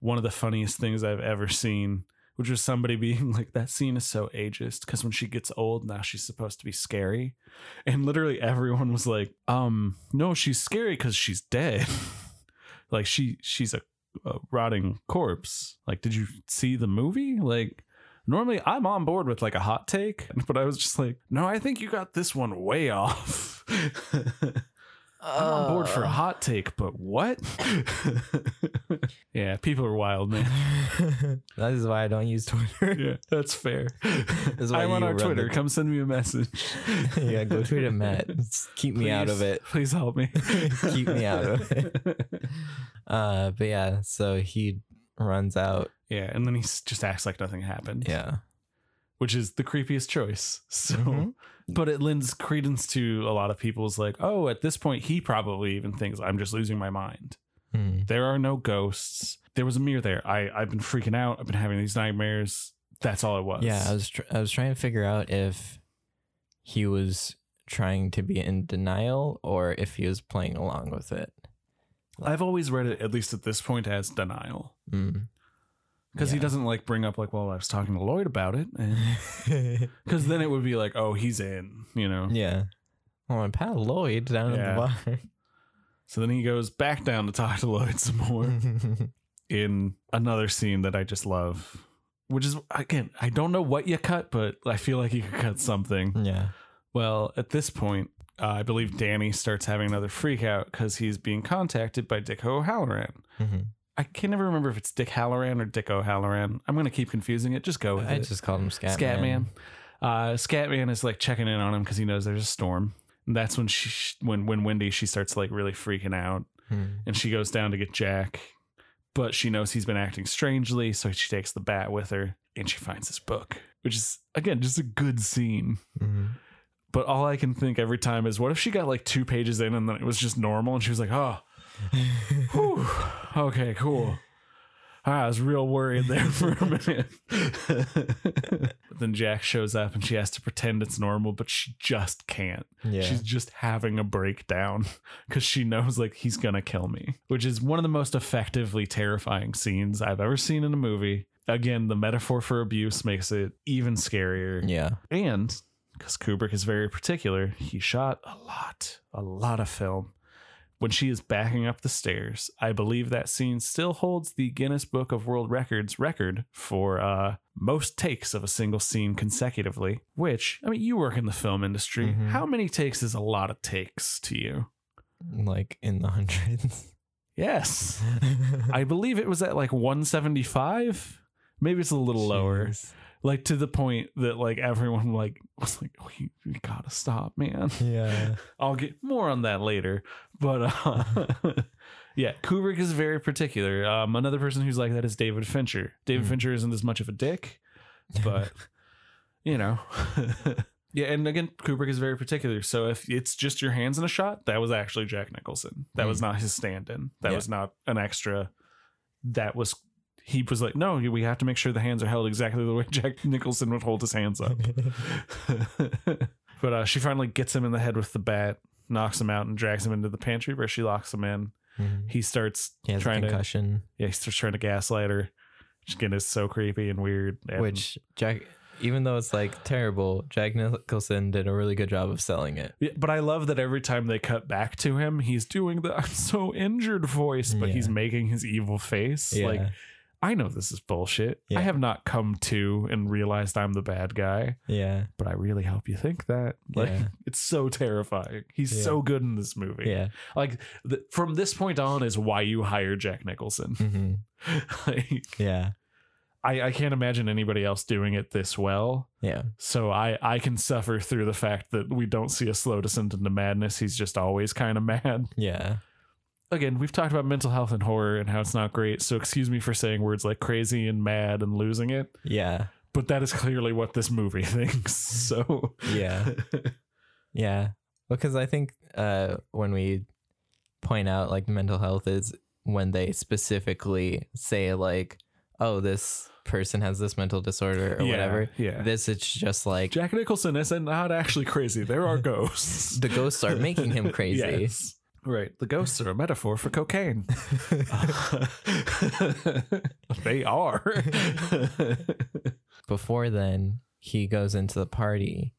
one of the funniest things I've ever seen, which was somebody being like, "That scene is so ageist because when she gets old, now she's supposed to be scary," and literally everyone was like, "Um, no, she's scary because she's dead. like she she's a, a rotting corpse. Like, did you see the movie? Like." Normally, I'm on board with like a hot take, but I was just like, no, I think you got this one way off. I'm on board for a Uh. hot take, but what? yeah, people are wild, man. that is why I don't use Twitter. Yeah, that's fair. is why I'm on our Twitter. the- Come send me a message. yeah, go tweet at Matt. Keep me out of it. Please help me. Keep me out of it. Uh, but yeah, so he runs out. yeah, and then he just acts like nothing happened. Yeah. Which is the creepiest choice. So, Mhm. but it lends credence to a lot of people's like, oh, at this point, he probably even thinks I'm just losing my mind. Hmm. There are no ghosts. There was a mirror there. I I've been freaking out. I've been having these nightmares. That's all it was. Yeah, I was tr- I was trying to figure out if he was trying to be in denial or if he was playing along with it. I've always read it, at least at this point, as denial. Mm. Because he Yeah. doesn't like bring up, like, well, I was talking to Lloyd about it. Because then it would be like, oh, he's in, you know? yeah. Oh, and Pat Lloyd down Yeah. at the bar. So then he goes back down to talk to Lloyd some more bar. in another scene that I just love. Which is again, I don't know what you cut, but I feel like you could cut something. yeah. Well, at this point, uh, I believe Danny starts having another freak out because he's being contacted by Dick O'Halloran. Mhm. I can never remember if it's Dick Hallorann or Dick O'Halloran. I'm gonna keep confusing it. Just go with it. I it. just called him Scatman. Scatman. Uh, Scatman is like checking in on him because he knows there's a storm. And that's when she, when when Wendy, she starts like really freaking out, Hmm. and she goes down to get Jack, but she knows he's been acting strangely, so she takes the bat with her, and she finds this book, which is again just a good scene. Mhm. But all I can think every time is, what if she got like two pages in and then it was just normal, and she was like, oh, whew, okay, cool. Ah, I was real worried there for a minute. but then Jack shows up and she has to pretend it's normal, but she just can't. Yeah. She's just having a breakdown because she knows like he's gonna kill me, which is one of the most effectively terrifying scenes I've ever seen in a movie. Again, the metaphor for abuse makes it even scarier. yeah. And because Kubrick is very particular, he shot a lot, a lot of film. When she is backing up the stairs, I believe that scene still holds the Guinness Book of World Records record for uh, most takes of a single scene consecutively. Which, I mean, you work in the film industry. Mhm. How many takes is a lot of takes to you? Like in the hundreds. Yes. I believe it was at like 175. Maybe it's a little lower. Like to the point that like everyone like was like, we, we gotta stop, man. Yeah. I'll get more on that later. But uh, yeah, Kubrick is very particular. Um, another person who's like that is David Fincher. David Mm. Fincher isn't as much of a dick, but you know. yeah, and again, Kubrick is very particular. So if it's just your hands in a shot, that was actually Jack Nicholson. That was Mm. not his stand-in. That Yeah. was not an extra. That was he was like, no, we have to make sure the hands are held exactly the way Jack Nicholson would hold his hands up. but uh, she finally gets him in the head with the bat, knocks him out, and drags him into the pantry where she locks him in. Mhm. He starts He trying to yeah, he starts trying to gaslight her. Which again is so creepy and weird. And which Jack, even though it's like terrible, Jack Nicholson did a really good job of selling it. Yeah, but I love that every time they cut back to him, he's doing the I'm so injured voice, but he's making his evil face. Yeah. Like I know this is bullshit. Yeah. I have not come to and realized I'm the bad guy, yeah. but I really hope you think that. Like Yeah. it's so terrifying. He's Yeah. so good in this movie. Yeah. Like the, from this point on is why you hire Jack Nicholson. hmm like Yeah. I, I can't imagine anybody else doing it this well. Yeah. So I I can suffer through the fact that we don't see a slow descent into madness. He's just always kind of mad. Yeah. Again, we've talked about mental health and horror and how it's not great. So excuse me for saying words like crazy and mad and losing it, Yeah. but that is clearly what this movie thinks. So Yeah. Yeah. Because I think uh, when we point out like mental health is when they specifically say like, oh, this person has this mental disorder or Yeah, whatever. yeah. This it's just like Jack Nicholson is not not actually crazy. There are ghosts. the ghosts are making him crazy. Yes. Right. The ghosts are a metaphor for cocaine. they are. Before then, he goes into the party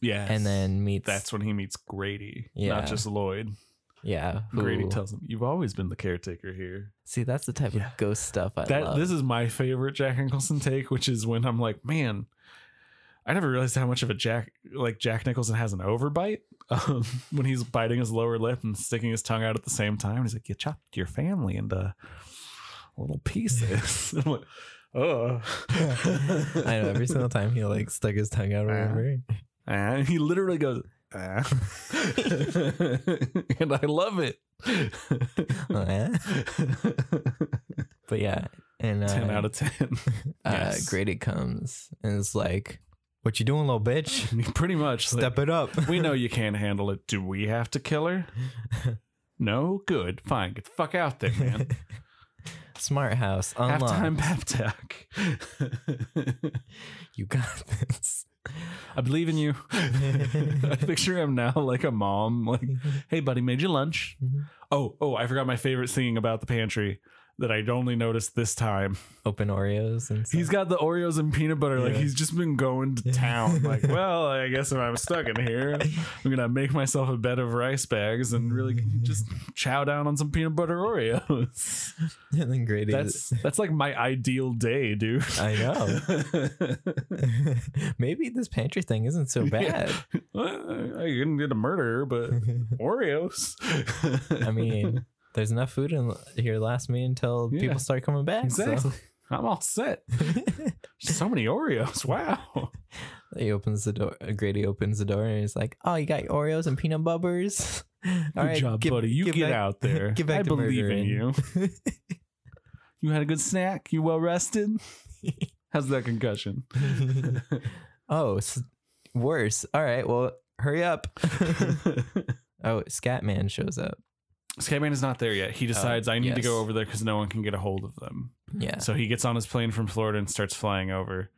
yes. and then meets that's when he meets Grady, Yeah. not just Lloyd. yeah. Grady tells him, "You've always been the caretaker here." See, that's the type Yeah. of ghost stuff I That love. this is my favorite Jack Nicholson take, which is when I'm like, "Man, I never realized how much of a Jack like Jack Nicholson has an overbite um, when he's biting his lower lip and sticking his tongue out at the same time." He's like, "You chopped your family into little pieces." I'm like, "Oh." I know every single time he like stuck his tongue out or Uh-huh. whatever. And he literally goes, "Ah." and I love it. but yeah, and uh, 10 out of 10. uh, yes. Grady comes and it's like, "What you doing, little bitch? Pretty much. Step it up." we know you can't handle it. Do we have to kill her? No? Good. Fine. Get the fuck out there, man. Smart house unlocked. Halftime pep talk. You got this. I believe in you. I picture him now like a mom, like, hey, buddy, made you lunch. Mhm. Oh, oh, I forgot my favorite thing about the pantry. That I'd only noticed this time. Open Oreos and stuff. He's got the Oreos and peanut butter. Like he's just been going to town. Like, well, I guess if I'm stuck in here, I'm gonna make myself a bed of rice bags and really just chow down on some peanut butter Oreos. and then Grady. That's that's like my ideal day, dude. I know. Maybe this pantry thing isn't so bad. I didn't get a murder, but Oreos. I mean, there's enough food in here to last me until Yeah. people start coming back. so. exactly. I'm all set. So many Oreos. Wow. he opens the door. Grady opens the door and he's like, "Oh, you got your Oreos and peanut butters. All Good job, buddy. You get back- out there. Get back I to believe in murdering." you. You had a good snack. You well rested. How's that concussion? oh, s- worse. All right. Well, hurry up. oh, Scatman shows up. Scatman is not there yet. He decides I need to go over there because no one can get a hold of them. Yeah. So he gets on his plane from Florida and starts flying over.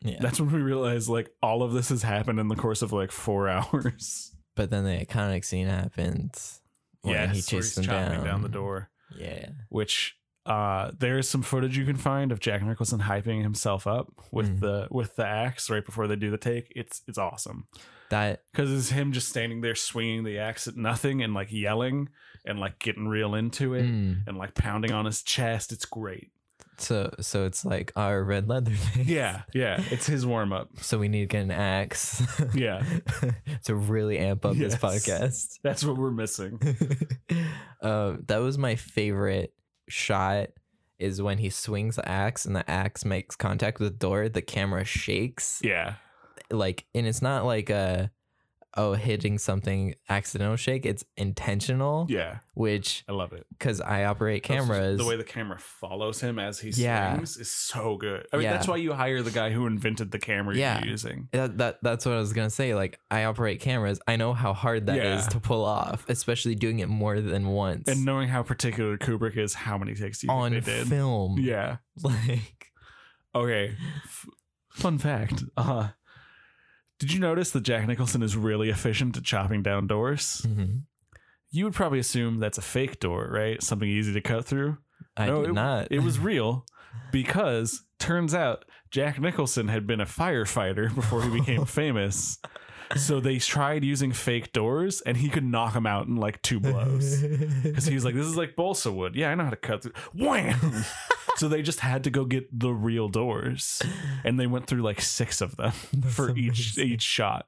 yeah. That's when we realize like all of this has happened in the course of like four hours. but then the iconic scene happens. Yeah, he chases them chopping down. the door. Yeah. which uh there is some footage you can find of Jack Nicholson hyping himself up with Mm. the with the axe right before they do the take. It's it's awesome That because it's him just standing there swinging the axe at nothing and like yelling and like getting real into it mm, and like pounding on his chest. It's great. so so it's like our red leather thing. Yeah, yeah. It's his warm up. So we need to get an axe. Yeah, to really amp up Yes. this podcast. that's what we're missing. uh, that was my favorite shot. Is when he swings the axe and the axe makes contact with the door, the camera shakes. Yeah, Like, and it's not like a oh hitting something accidental shake. It's intentional. yeah. Which I love it. because I operate cameras. The way the camera follows him as he Yeah. swings is so good. I mean, Yeah. that's why you hire the guy who invented the camera Yeah. you're using. that, that that's what I was gonna say. Like I operate cameras. I know how hard that is Yeah. to pull off, especially doing it more than once And knowing how particular Kubrick is, how many takes do you on think they did? film. Yeah. Like Okay. F- fun fact. Uh did you notice that Jack Nicholson is really efficient at chopping down doors? mhm. You would probably assume that's a fake door, right? Something easy to cut through. I No, did it, not. It was real because turns out Jack Nicholson had been a firefighter before he became famous. So they tried using fake doors and he could knock them out in like two blows. Because he was like, this is like balsa wood. Yeah, I know how to cut through. Wham! So they just had to go get the real doors. And they went through like six of them for each amazing. each shot.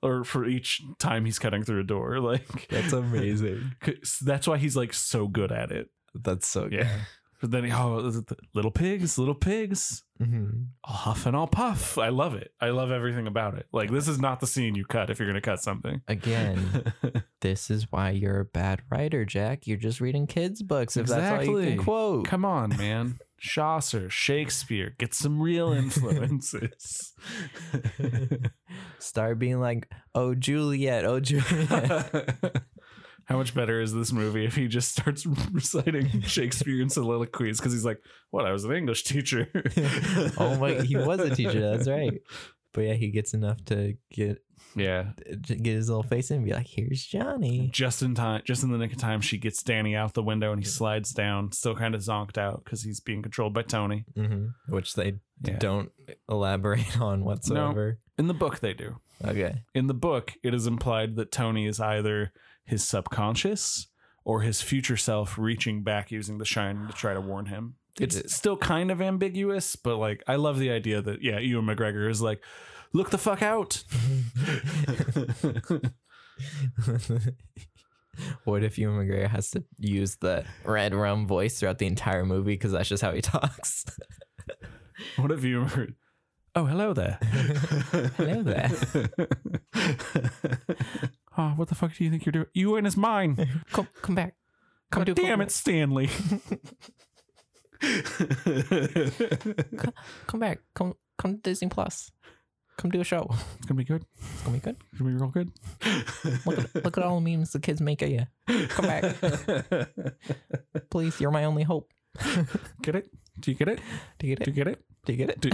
Or for each time he's cutting through a door. Like That's amazing. that's why he's like so good at it. That's so good. Yeah. But then he, oh little pigs, little pigs. Mhm. I'll huff and I'll puff. I love it. I love everything about it. Like this is not the scene you cut if you're gonna cut something. Again, this is why you're a bad writer, Jack. You're just reading kids' books if that's all you can quote. Come on, man. Chaucer, Shakespeare, get some real influences. Start being like, oh Juliet, oh Juliet. How much better is this movie if he just starts reciting Shakespearean soliloquies because he's like, "What? I was an English teacher." oh my, he was a teacher. That's right. But yeah, he gets enough to get yeah. get his little face in and be like, "Here's Johnny." Just in time, just in the nick of time, she gets Danny out the window and he slides down, still kind of zonked out because he's being controlled by Tony. hmm Which they Yeah. don't elaborate on whatsoever. No, In the book, they do. Okay. In the book, it is implied that Tony is either his subconscious or his future self reaching back using the shine to try to warn him. It's it- still kind of ambiguous, but like I love the idea that yeah, Ewan McGregor is like, look the fuck out. what if Ewan McGregor has to use the red rum voice throughout the entire movie because that's just how he talks? what if you were Oh, hello there. Hello there. oh, what the fuck do you think you're doing? Ewan is mine. come, come back. Come God do damn it, Stanley. Come back. Come, come to Disney Plus. Come do a show. It's gonna be good. It's gonna be good. It's gonna be real good. Look at, look at all the memes the kids make of you. Come back, please. You're my only hope. Get it? Do you get it? Do you get it? Do you get it? Do you get it? Do,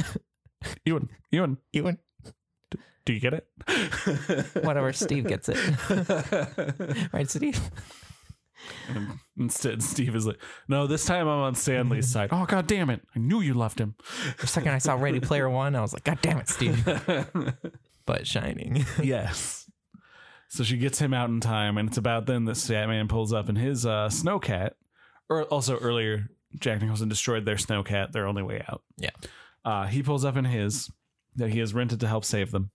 Ewan, Ewan, Ewan, do you get it? whatever. Steve gets it. right, Steve. And instead, Steve is like, "No, this time I'm on Stanley's side." Oh god damn it! I knew you loved him. The second I saw Ready Player One, I was like, God damn it, Steve. But Shining. yes. So she gets him out in time, and it's about then that Scatman pulls up in his uh, snowcat. Or also earlier, Jack Nicholson destroyed their snowcat, their only way out. Yeah. Uh, he pulls up in his that he has rented to help save them.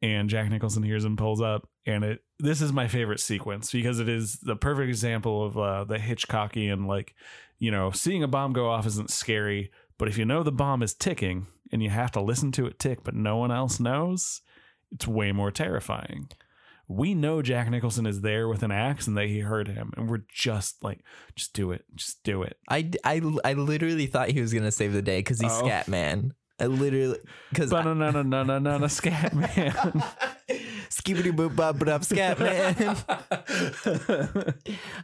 And Jack Nicholson hears him pulls up, and it this is my favorite sequence because it is the perfect example of uh, the Hitchcockian like, you know, seeing a bomb go off isn't scary, but if you know the bomb is ticking and you have to listen to it tick, but no one else knows, it's way more terrifying. We know Jack Nicholson is there with an axe and that he heard him, and we're just like, just do it, just do it. I, I, I literally thought he was gonna save the day because he's Oh. Scat Man. I literally because no, no, no, no, no, no, no, scat man. skibbity boop bop up Scat Man.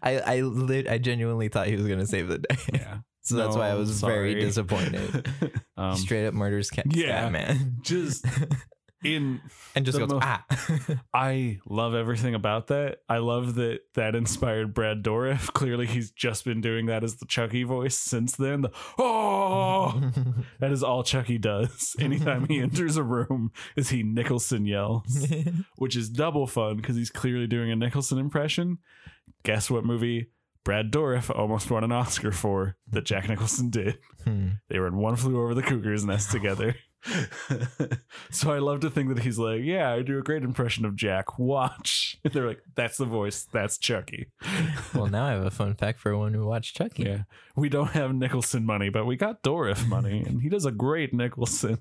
I I lit, I genuinely thought he was gonna save the day. yeah. So that's why I No, was very disappointed. Um, Straight up murders Cat yeah. Scat Man just in and just goes mo- ah. I love everything about that. I love that that inspired Brad Dourif. Clearly, he's just been doing that as the Chucky voice since then. The oh, that is all Chucky does. Anytime he enters a room, is he Nicholson yells, which is double fun because he's clearly doing a Nicholson impression. Guess what movie Brad Dourif almost won an Oscar for that Jack Nicholson did? Hmm. They were in One Flew Over the Cuckoo's Nest together. so I love to think that he's like, yeah, I do a great impression of Jack. Watch. And they're like, that's the voice. That's Chucky. well, now I have a fun fact for one who watched Chucky. Yeah. We don't have Nicholson money, but we got Dourif money, and he does a great Nicholson.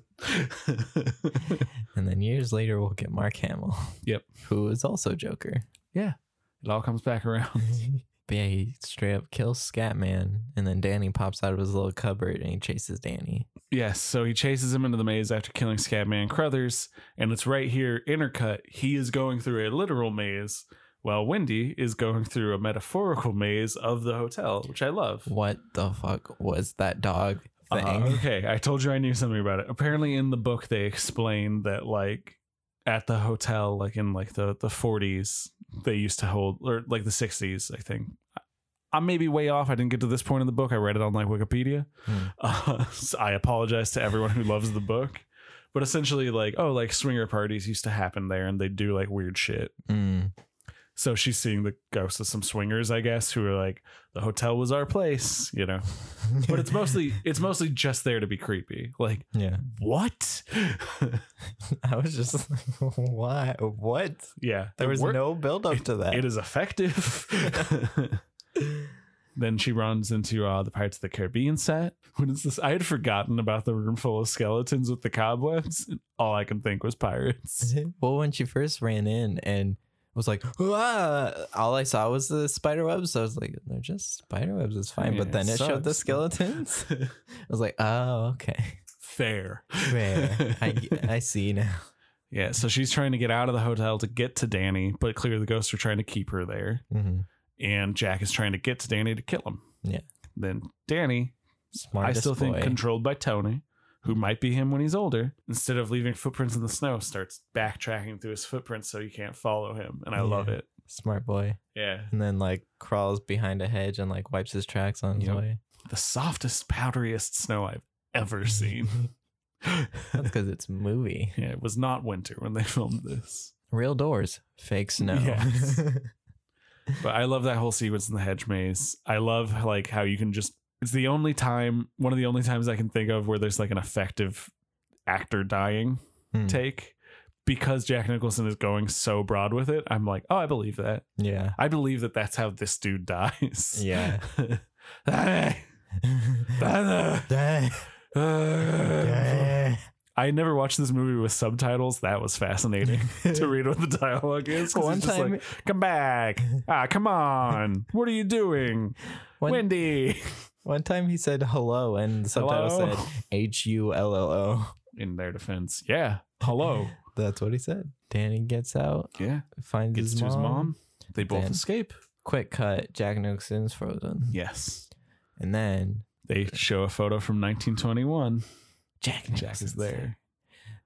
And then years later, we'll get Mark Hamill. Yep. Who is also Joker. Yeah. It all comes back around. But yeah, he straight up kills Scatman, and then Danny pops out of his little cupboard and he chases Danny. Yes, so he chases him into the maze after killing Scatman Crothers, and it's right here, intercut. He is going through a literal maze, while Wendy is going through a metaphorical maze of the hotel, which I love. What the fuck was that dog thing? Uh, okay, I told you I knew something about it. Apparently, in the book, they explain that like at the hotel, like in like the the forties, they used to hold or like the sixties, I think. I'm maybe way off. I didn't get to this point in the book. I read it on like Wikipedia. Hmm. Uh, so I apologize to everyone who loves the book. But essentially, like, oh, like swinger parties used to happen there, and they do like weird shit. Mm. So she's seeing the ghosts of some swingers, I guess, who are like, the hotel was our place, you know. But it's mostly it's mostly just there to be creepy. Like, yeah. what? I was just like, why? What? yeah, There was no build up to that. It is effective. then she runs into uh, the Pirates of the Caribbean set. What is this? I had forgotten about the room full of skeletons with the cobwebs. All I can think was pirates. well, when she first ran in and was like, "Ah," all I saw was the spider webs. So I was like, they're just spider webs. It's fine. But then it it showed the skeletons. I was like, oh, okay. Fair. Fair. I, I see now. Yeah, so she's trying to get out of the hotel to get to Danny, but clearly the ghosts are trying to keep her there. hmm And Jack is trying to get to Danny to kill him. Yeah. Then Danny, Smartest I still think controlled by Tony, who might be him when he's older, instead of leaving footprints in the snow, starts backtracking through his footprints so you can't follow him. And I love it. Smart boy. Yeah. And then like crawls behind a hedge and like wipes his tracks on his Yep. way. The softest, powderiest snow I've ever seen. That's because it's movie. yeah, it was not winter when they filmed this. Real doors, fake snow. Yes. But I love that whole sequence in the hedge maze. I love like how you can just it's the only time one of the only times I can think of where there's like an effective actor dying Hmm. take because Jack Nicholson is going so broad with it. I'm like, "Oh, I believe that. yeah. I believe that that's how this dude dies." Yeah. I never watched this movie with subtitles. That was fascinating to read what the dialogue is. One time- like, come back. Ah, come on. What are you doing? One- Wendy. One time he said hello and the subtitle Hello? said H U L L O. In their defense. Yeah. Hello. That's what he said. Danny gets out, Yeah. finds Gets his, to mom. his mom. They both Then- escape. Quick cut, Jack Nicholson's frozen. Yes. And then They show a photo from 1921. Jack Jack is there.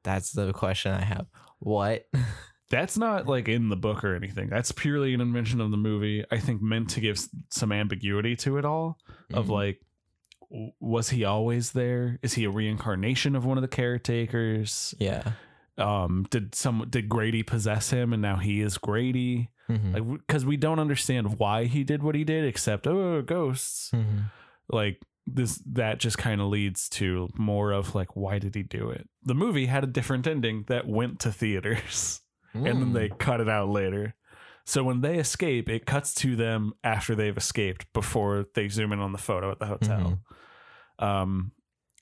That's the question I have. What That's not like in the book or anything. That's purely an invention of the movie. I think meant to give some ambiguity to it all of Mhm. like was he always there? Is he a reincarnation of one of the caretakers? Yeah. Um did some did Grady possess him and now he is Grady? Mhm. Like cuz we don't understand why he did what he did except oh ghosts. Mhm. Like this that just kind of leads to more of like why did he do it? The movie had a different ending that went to theaters and then Mm. they cut it out later. So when they escape, it cuts to them after they've escaped before they zoom in on the photo at the hotel. Um,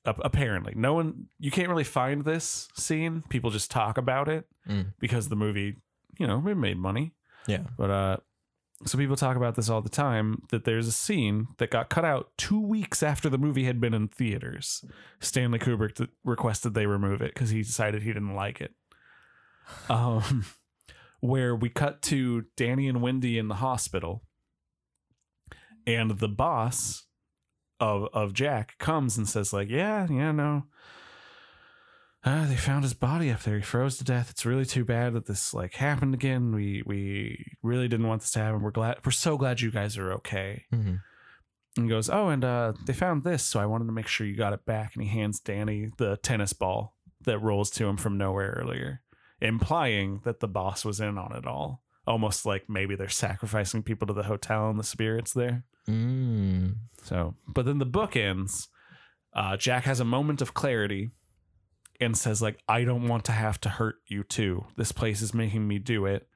apparently, no one you can't really find this scene. People just talk about it Mm. because the movie, you know, it made money. Yeah. But uh, so people talk about this all the time. That there's a scene that got cut out two weeks after the movie had been in theaters. Stanley Kubrick requested they remove it because he decided he didn't like it. Um, where we cut to Danny and Wendy in the hospital, and the boss of of Jack comes and says like, "Yeah, yeah, no." Uh, they found his body up there. He froze to death. It's really too bad that this like happened again. We we really didn't want this to happen. We're glad. We're so glad you guys are okay. Mhm. And goes, oh, and uh, they found this, so I wanted to make sure you got it back. And he hands Danny the tennis ball that rolls to him from nowhere earlier, implying that the boss was in on it all. Almost like maybe they're sacrificing people to the hotel and the spirits there. Mm. So, but then the book ends. Uh, Jack has a moment of clarity and says, like, I don't want to have to hurt you too. This place is making me do it.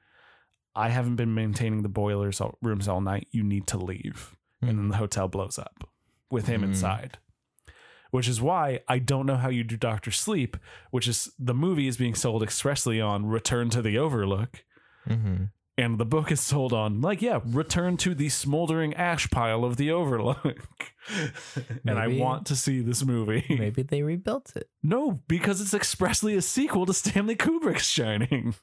I haven't been maintaining the boilers all, rooms all night. You need to leave. And then the hotel blows up with him Mm. inside. Which is why I don't know how you do Doctor Sleep, which is the movie is being sold expressly on Return to the Overlook Mhm. and the book is sold on like yeah return to the smoldering ash pile of the overlook and i want to see this movie Maybe they rebuilt it. no because it's expressly a sequel to stanley kubrick's shining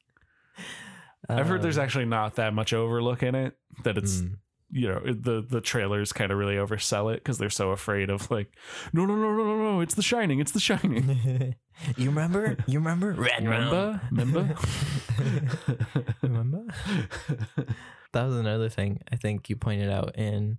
i've heard there's Um, actually not that much overlook in it that it's mm. You know the the trailers kind of really oversell it because they're so afraid of like no no no no no no it's the shining it's the shining you remember? You remember? Red remember remember remember? That was another thing I think you pointed out in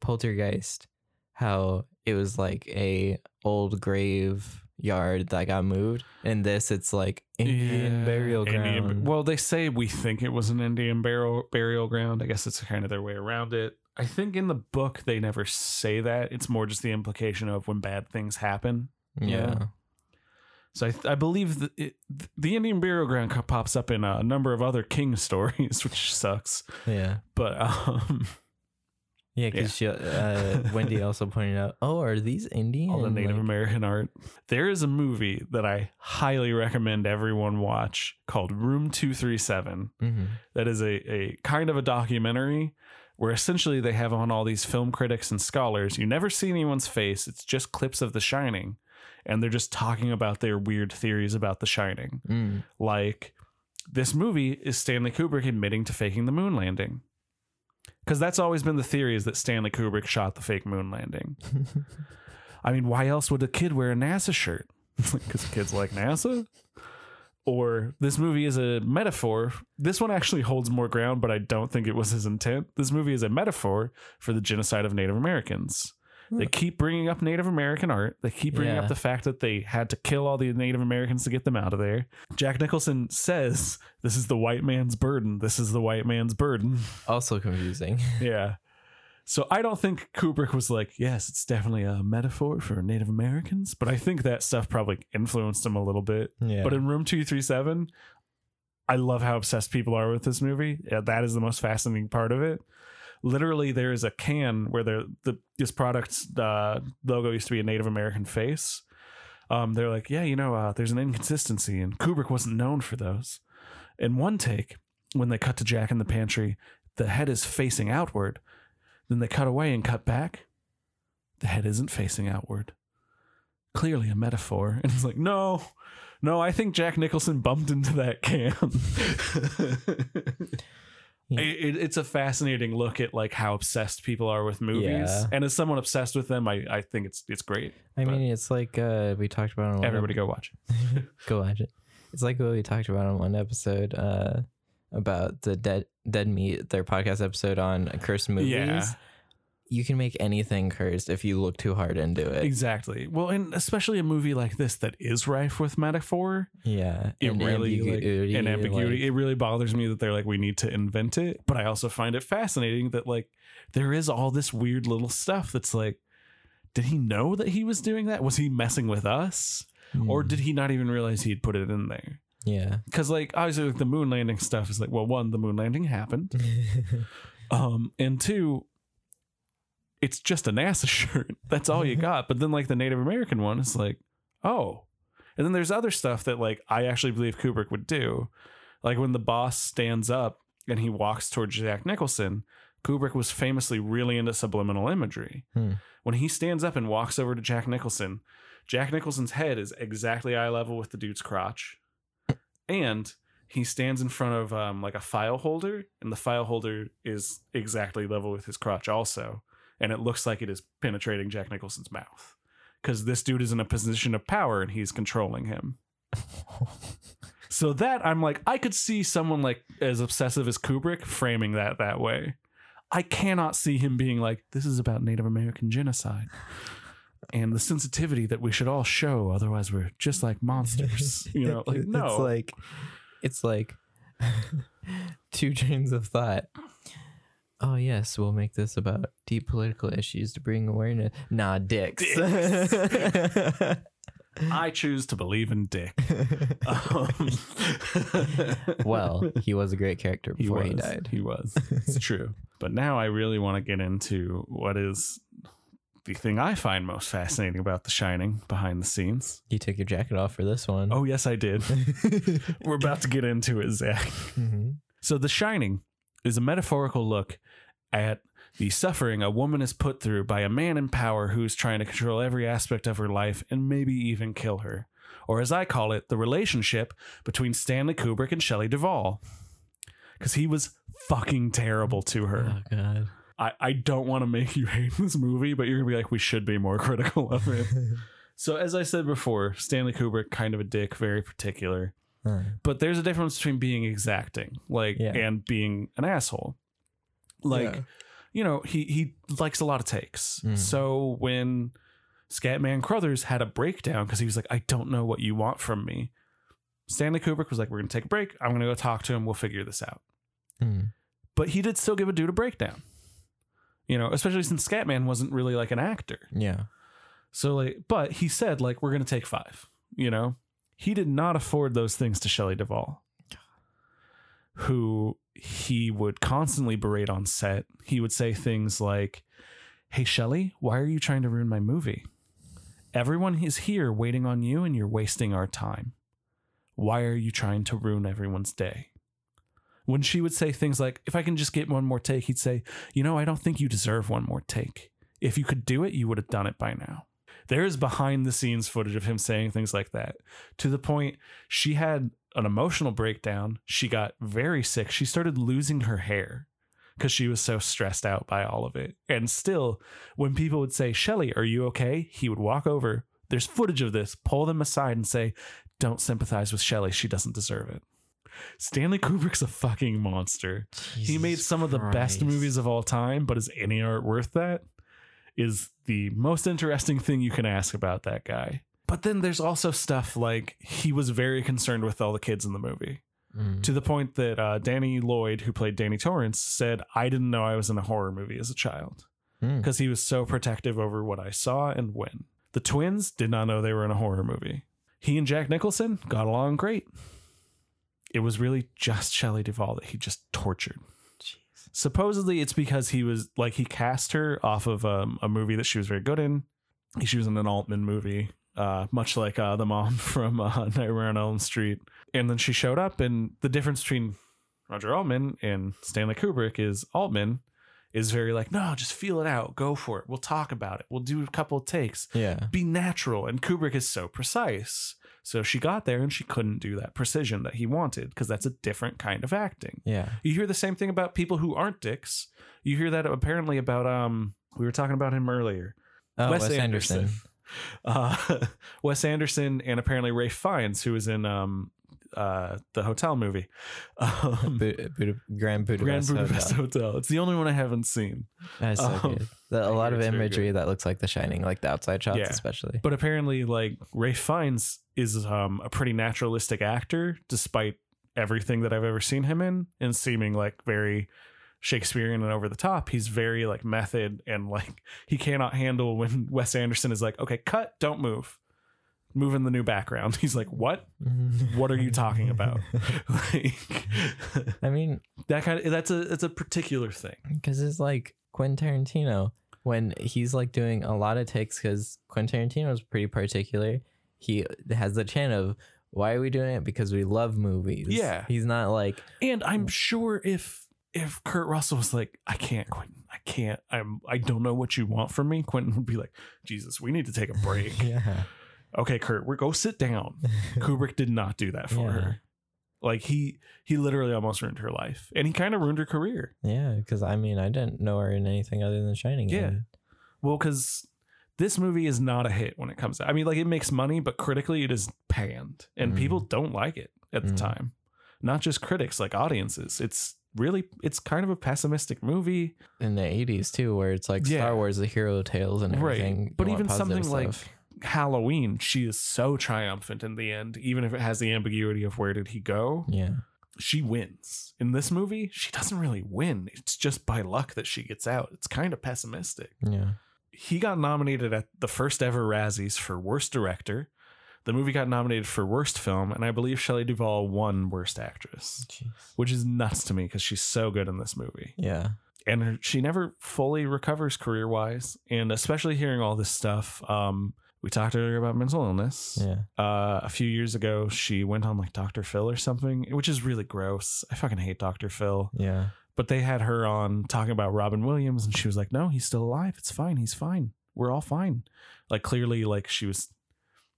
Poltergeist, how it was like a old grave yard that got moved. In this, it's like Indian Yeah, burial ground. Indian- well, they say we think it was an Indian burial burial ground. I guess it's kind of their way around it. I think in the book they never say that. It's more just the implication of when bad things happen. yeah. So I, I believe it, the Indian burial ground pops up in a number of other king stories, which sucks. Yeah. But um, Yeah, because uh, Wendy also pointed out, oh, are these Indian? all the Native Like- American art. There is a movie that I highly recommend everyone watch called Room Two Three Seven. Mhm. that is a, a kind of a documentary where essentially they have on all these film critics and scholars. You never see anyone's face, it's just clips of The Shining. And they're just talking about their weird theories about The Shining. Mm. Like, this movie is Stanley Kubrick admitting to faking the moon landing. Because that's always been the theory is that Stanley Kubrick shot the fake moon landing. I mean, why else would a kid wear a NASA shirt? Because kids like NASA? Or this movie is a metaphor. This one actually holds more ground, but I don't think it was his intent. This movie is a metaphor for the genocide of Native Americans. They keep bringing up Native American art. They keep bringing Yeah. up the fact that they had to kill all the Native Americans to get them out of there. Jack Nicholson says, This is the white man's burden. This is the white man's burden. Also confusing. Yeah. So I don't think Kubrick was like, yes, it's definitely a metaphor for Native Americans, but I think that stuff probably influenced him a little bit. Yeah. But in Room 237, I love how obsessed people are with this movie. Yeah, that is the most fascinating part of it. Literally, there is a can where the this product's uh, logo used to be a Native American face. Um, they're like, yeah, you know, uh, there's an inconsistency, and Kubrick wasn't known for those. In one take, when they cut to Jack in the pantry, the head is facing outward. Then they cut away and cut back. The head isn't facing outward. Clearly a metaphor. And he's like, no, no, I think Jack Nicholson bumped into that can. Yeah. It- it- it's a fascinating look at like how obsessed people are with movies, Yeah. and as someone obsessed with them, I, I think it's it's great. I but- mean, it's like uh, we talked about. On one Everybody go watch. it. go watch it. It's like what we talked about on one episode uh, about the dead dead meat, their podcast episode on cursed movies. Yeah. You can make anything cursed if you look too hard into it. Exactly. Well, and especially a movie like this that is rife with metaphor, Yeah. it and really like, ambiguity, and ambiguity. like- it really bothers me that they're like we need to invent it, but I also find it fascinating that like there is all this weird little stuff that's like, did he know that he was doing that? Was he messing with us, or Hmm. did he not even realize he'd put it in there? yeah. Because like obviously like, the moon landing stuff is like, well, one, the moon landing happened, um, and two. It's just a NASA shirt. That's all you got. But then, like the Native American one, is like, oh, and then there's other stuff that like I actually believe Kubrick would do. Like when the boss stands up and he walks towards Jack Nicholson, Kubrick was famously really into subliminal imagery. Hmm. When he stands up and walks over to Jack Nicholson, Jack Nicholson's head is exactly eye level with the dude's crotch. And he stands in front of um, like a file holder, and the file holder is exactly level with his crotch also. And it looks like it is penetrating Jack Nicholson's mouth because this dude is in a position of power and he's controlling him. So that I'm like, I could see someone like as obsessive as Kubrick framing that that way. I cannot see him being like, this is about Native American genocide and the sensitivity that we should all show, otherwise we're just like monsters. You know, like no, It's like it's like two trains of thought. Oh yes, we'll make this about deep political issues to bring awareness. Nah, dicks. I choose to believe in Dick. Um, well, he was a great character before he, was, died. He was. It's true. But now I really want to get into what is the thing I find most fascinating about The Shining behind the scenes. You took your jacket off for this one. Oh, yes, I did. We're about to get into it, Zach. Mhm. So, The Shining is a metaphorical look at the suffering a woman is put through by a man in power who's trying to control every aspect of her life and maybe even kill her. Or, as I call it, the relationship between Stanley Kubrick and Shelley Duvall. Because he was fucking terrible to her. Oh god. I, I don't want to make you hate this movie, but you're going to be like, we should be more critical of it. so, as I said before, Stanley Kubrick, kind of a dick, very particular But there's a difference between being exacting like Yeah. and being an asshole like Yeah. you know he he likes a lot of takes Mm. so when scatman crothers had a breakdown because he was like i don't know what you want from me stanley kubrick was like we're gonna take a break i'm gonna go talk to him we'll figure this out Hmm. but he did still give a dude a breakdown you know especially since scatman wasn't really like an actor Yeah. so like, but he said like we're gonna take five. You know, he did not afford those things to Shelley Duvall, who he would constantly berate on set. He would say things like, "Hey Shelley, why are you trying to ruin my movie? Everyone is here waiting on you, and you're wasting our time. Why are you trying to ruin everyone's day?" When she would say things like, "If I can just get one more take," he'd say, "You know, I don't think you deserve one more take. If you could do it, you would have done it by now." There is behind the scenes footage of him saying things like that to the point she had an emotional breakdown. She got very sick. She started losing her hair because she was so stressed out by all of it. And still, when people would say, Shelley, are you okay? He would walk over. There's footage of this, pull them aside and say, Don't sympathize with Shelley. She doesn't deserve it. Stanley Kubrick's a fucking monster. he made Jesus some of the best movies of all time, but is any art worth that? Is the most interesting thing you can ask about that guy. But then there's also stuff like he was very concerned with all the kids in the movie Mm. to the point that uh, Danny Lloyd, who played Danny Torrance, said, I didn't know I was in a horror movie as a child Mm. because he was so protective over what I saw and when. The twins did not know they were in a horror movie. He and Jack Nicholson got along great. It was really just Shelley Duvall that he just tortured. Supposedly, it's because he was like he cast her off of um, a movie that she was very good in. She was in an Altman movie, uh, much like uh, the mom from uh, Nightmare on Elm Street. And then she showed up, and the difference between Roger Altman and Stanley Kubrick is Altman is very like, no, just feel it out, go for it. We'll talk about it. We'll do a couple of takes Yeah. be natural. And Kubrick is so precise. So she got there and she couldn't do that precision that he wanted because that's a different kind of acting. Yeah. You hear the same thing about people who aren't dicks. You hear that apparently about um we were talking about him earlier. Oh, Wes Wes, Anderson. Anderson. Uh Wes Anderson and apparently Ralph Fiennes, who was in um uh, the hotel movie, um, Bu- Buda- Grand Budapest. Grand Budapest Hotel. Hotel. It's the only one I haven't seen. That's so Um, good. The, a lot of imagery that looks like The Shining, like the outside shots, Yeah. especially. But apparently, like Ralph Fiennes is um, a pretty naturalistic actor, despite everything that I've ever seen him in, and seeming like very Shakespearean and over the top. He's very like method and like he cannot handle when Wes Anderson is like, "Okay, cut, don't move." Move in the new background. He's like, "What? What are you talking about?" like I mean, that kind of that's a it's a particular thing. because it's like Quentin Tarantino when he's like doing a lot of takes because Quentin Tarantino is pretty particular. He has the chant of why are we doing it because we love movies. Yeah. he's not like And I'm sure if if Kurt Russell was like, I can't, Quentin, I can't, I'm, I don't know what you want from me, Quentin would be like, Jesus, we need to take a break. yeah, okay, Kurt, we're go sit down. Kubrick did not do that for Yeah. her. Like he he literally almost ruined her life, and he kind of ruined her career. yeah. Because I mean, I didn't know her in anything other than Shining. Yeah. and- Well, because this movie is not a hit when it comes out. I mean, like it makes money, but critically it is panned, and Mhm. people don't like it at the Mhm. time. Not just critics, like audiences. It's really it's kind of a pessimistic movie. in the eighties too, where it's like Yeah. Star Wars, the hero tales and everything Right. But even something like. Halloween, she is so triumphant in the end, even if it has the ambiguity of where did he go. yeah, She wins. In this movie, she doesn't really win. It's just by luck that she gets out. It's kind of pessimistic. yeah, He got nominated at the first ever Razzies for Worst Director. The movie got nominated for Worst Film, and I believe Shelley Duvall won Worst Actress, Jeez. which is nuts to me because she's so good in this movie yeah, and her, she never fully recovers career wise and especially hearing all this stuff um we talked earlier about mental illness yeah. uh a few years ago she went on like dr phil or something which is really gross i fucking hate dr phil Yeah. But they had her on talking about robin williams and she was like no he's still alive. It's fine. He's fine. We're all fine. Like clearly like she was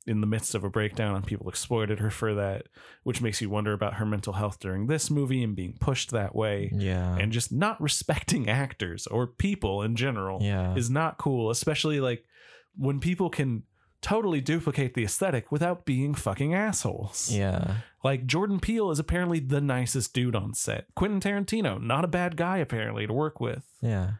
in the midst of a breakdown and people exploited her for that which makes you wonder about her mental health during this movie and being pushed that way. Yeah. and just not respecting actors or people in general yeah. is not cool, especially like when people can totally duplicate the aesthetic without being fucking assholes. yeah. Like Jordan Peele is apparently the nicest dude on set. Quentin Tarantino, not a bad guy apparently to work with. Yeah.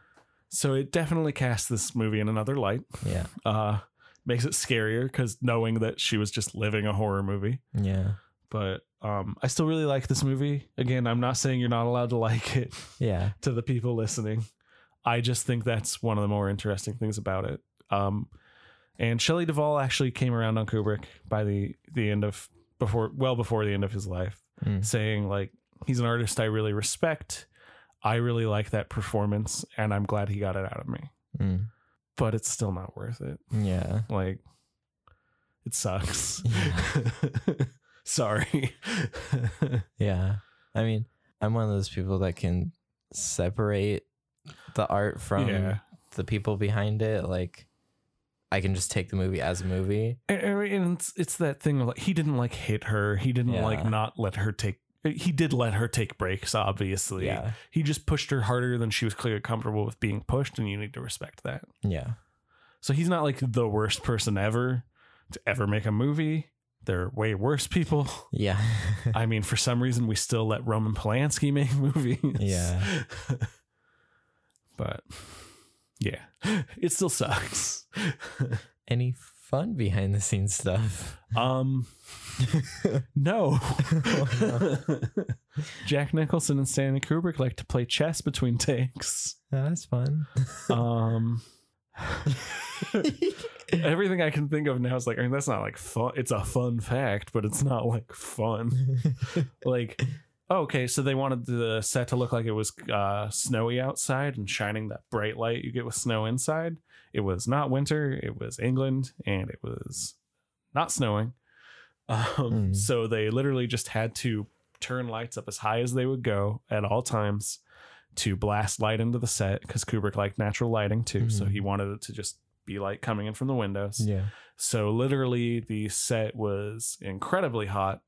So it definitely casts this movie in another light. Yeah. Uh makes it scarier because knowing that she was just living a horror movie. Yeah. But um I still really like this movie. Again, I'm not saying you're not allowed to like it. Yeah. to the people listening. I just think that's one of the more interesting things about it. Um, and Shelley Duvall actually came around on Kubrick by the the end of before, well before the end of his life, Mm. saying like he's an artist I really respect. I really like that performance, and I'm glad he got it out of me. Mm. But it's still not worth it. Yeah. Like, it sucks. Yeah. Sorry. Yeah. I mean, I'm one of those people that can separate the art from yeah. the people behind it. Like, I can just take the movie as a movie. And, and it's, it's that thing of like he didn't like hit her. He didn't Yeah. like not let her take. He did let her take breaks. Obviously, Yeah. He just pushed her harder than she was clearly comfortable with being pushed, and you need to respect that. Yeah. So he's not like the worst person ever to ever make a movie. There are way worse people. Yeah. I mean, for some reason, we still let Roman Polanski make movies. Yeah. but yeah, it still sucks. Any fun behind the scenes stuff? Um, no. Jack Nicholson and Stanley Kubrick like to play chess between takes. That's fun. Um, everything I can think of now is like, I mean, that's not like fun. It's a fun fact, but it's not like fun. like, oh, okay, so they wanted the set to look like it was uh, snowy outside and shining that bright light you get with snow inside. It was not winter. It was England, and it was not snowing. Um, Mm. So they literally just had to turn lights up as high as they would go at all times to blast light into the set because Kubrick liked natural lighting too. So Mhm. he wanted it to just be light coming in from the windows. yeah. So literally, the set was incredibly hot,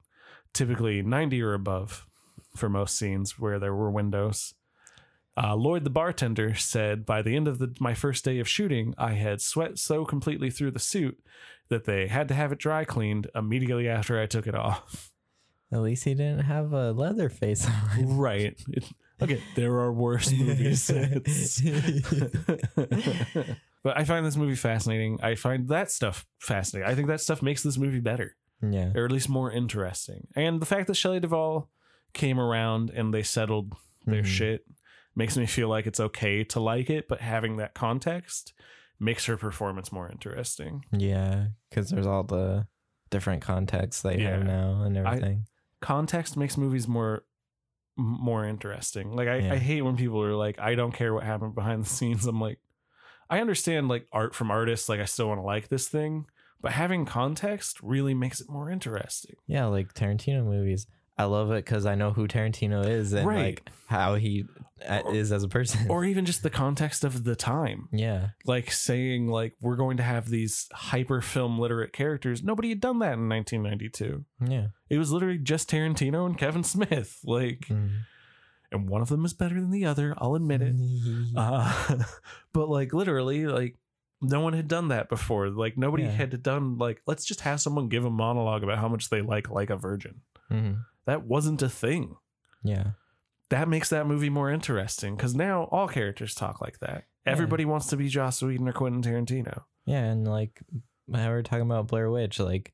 typically 90 or above for most scenes where there were windows. Uh, Lloyd, the bartender, said by the end of the, my first day of shooting, I had sweat so completely through the suit that they had to have it dry cleaned immediately after I took it off. At least he didn't have a leather face on. Right. It, okay, there are worse movie sets. but I find this movie fascinating. I find that stuff fascinating. I think that stuff makes this movie better, yeah. or at least more interesting. And the fact that Shelley Duvall came around and they settled their Mhm. shit makes me feel like it's okay to like it, but having that context makes her performance more interesting. Yeah, because there's all the different contexts they have now and everything. Context makes movies more more interesting. Like I, Yeah. I hate when people are like, I don't care what happened behind the scenes. I'm like, I understand like art from artists, like I still want to like this thing, but having context really makes it more interesting. yeah, like Tarantino movies. I love it because I know who Tarantino is and Right. like how he uh, Or- is as a person. Or even just the context of the time. yeah, Like saying like we're going to have these hyper film literate characters. Nobody had done that in 1992. yeah. It was literally just Tarantino and Kevin Smith. Like Mm. and one of them is better than the other, I'll admit it. Uh, but like literally, like no one had done that before. Like nobody Yeah. had done like let's just have someone give a monologue about how much they like like a virgin. Mhm. That wasn't a thing. Yeah, That makes that movie more interesting because now all characters talk like that. Everybody wants to be Joss Whedon or Quentin Tarantino. yeah, and like how we're talking about Blair Witch, like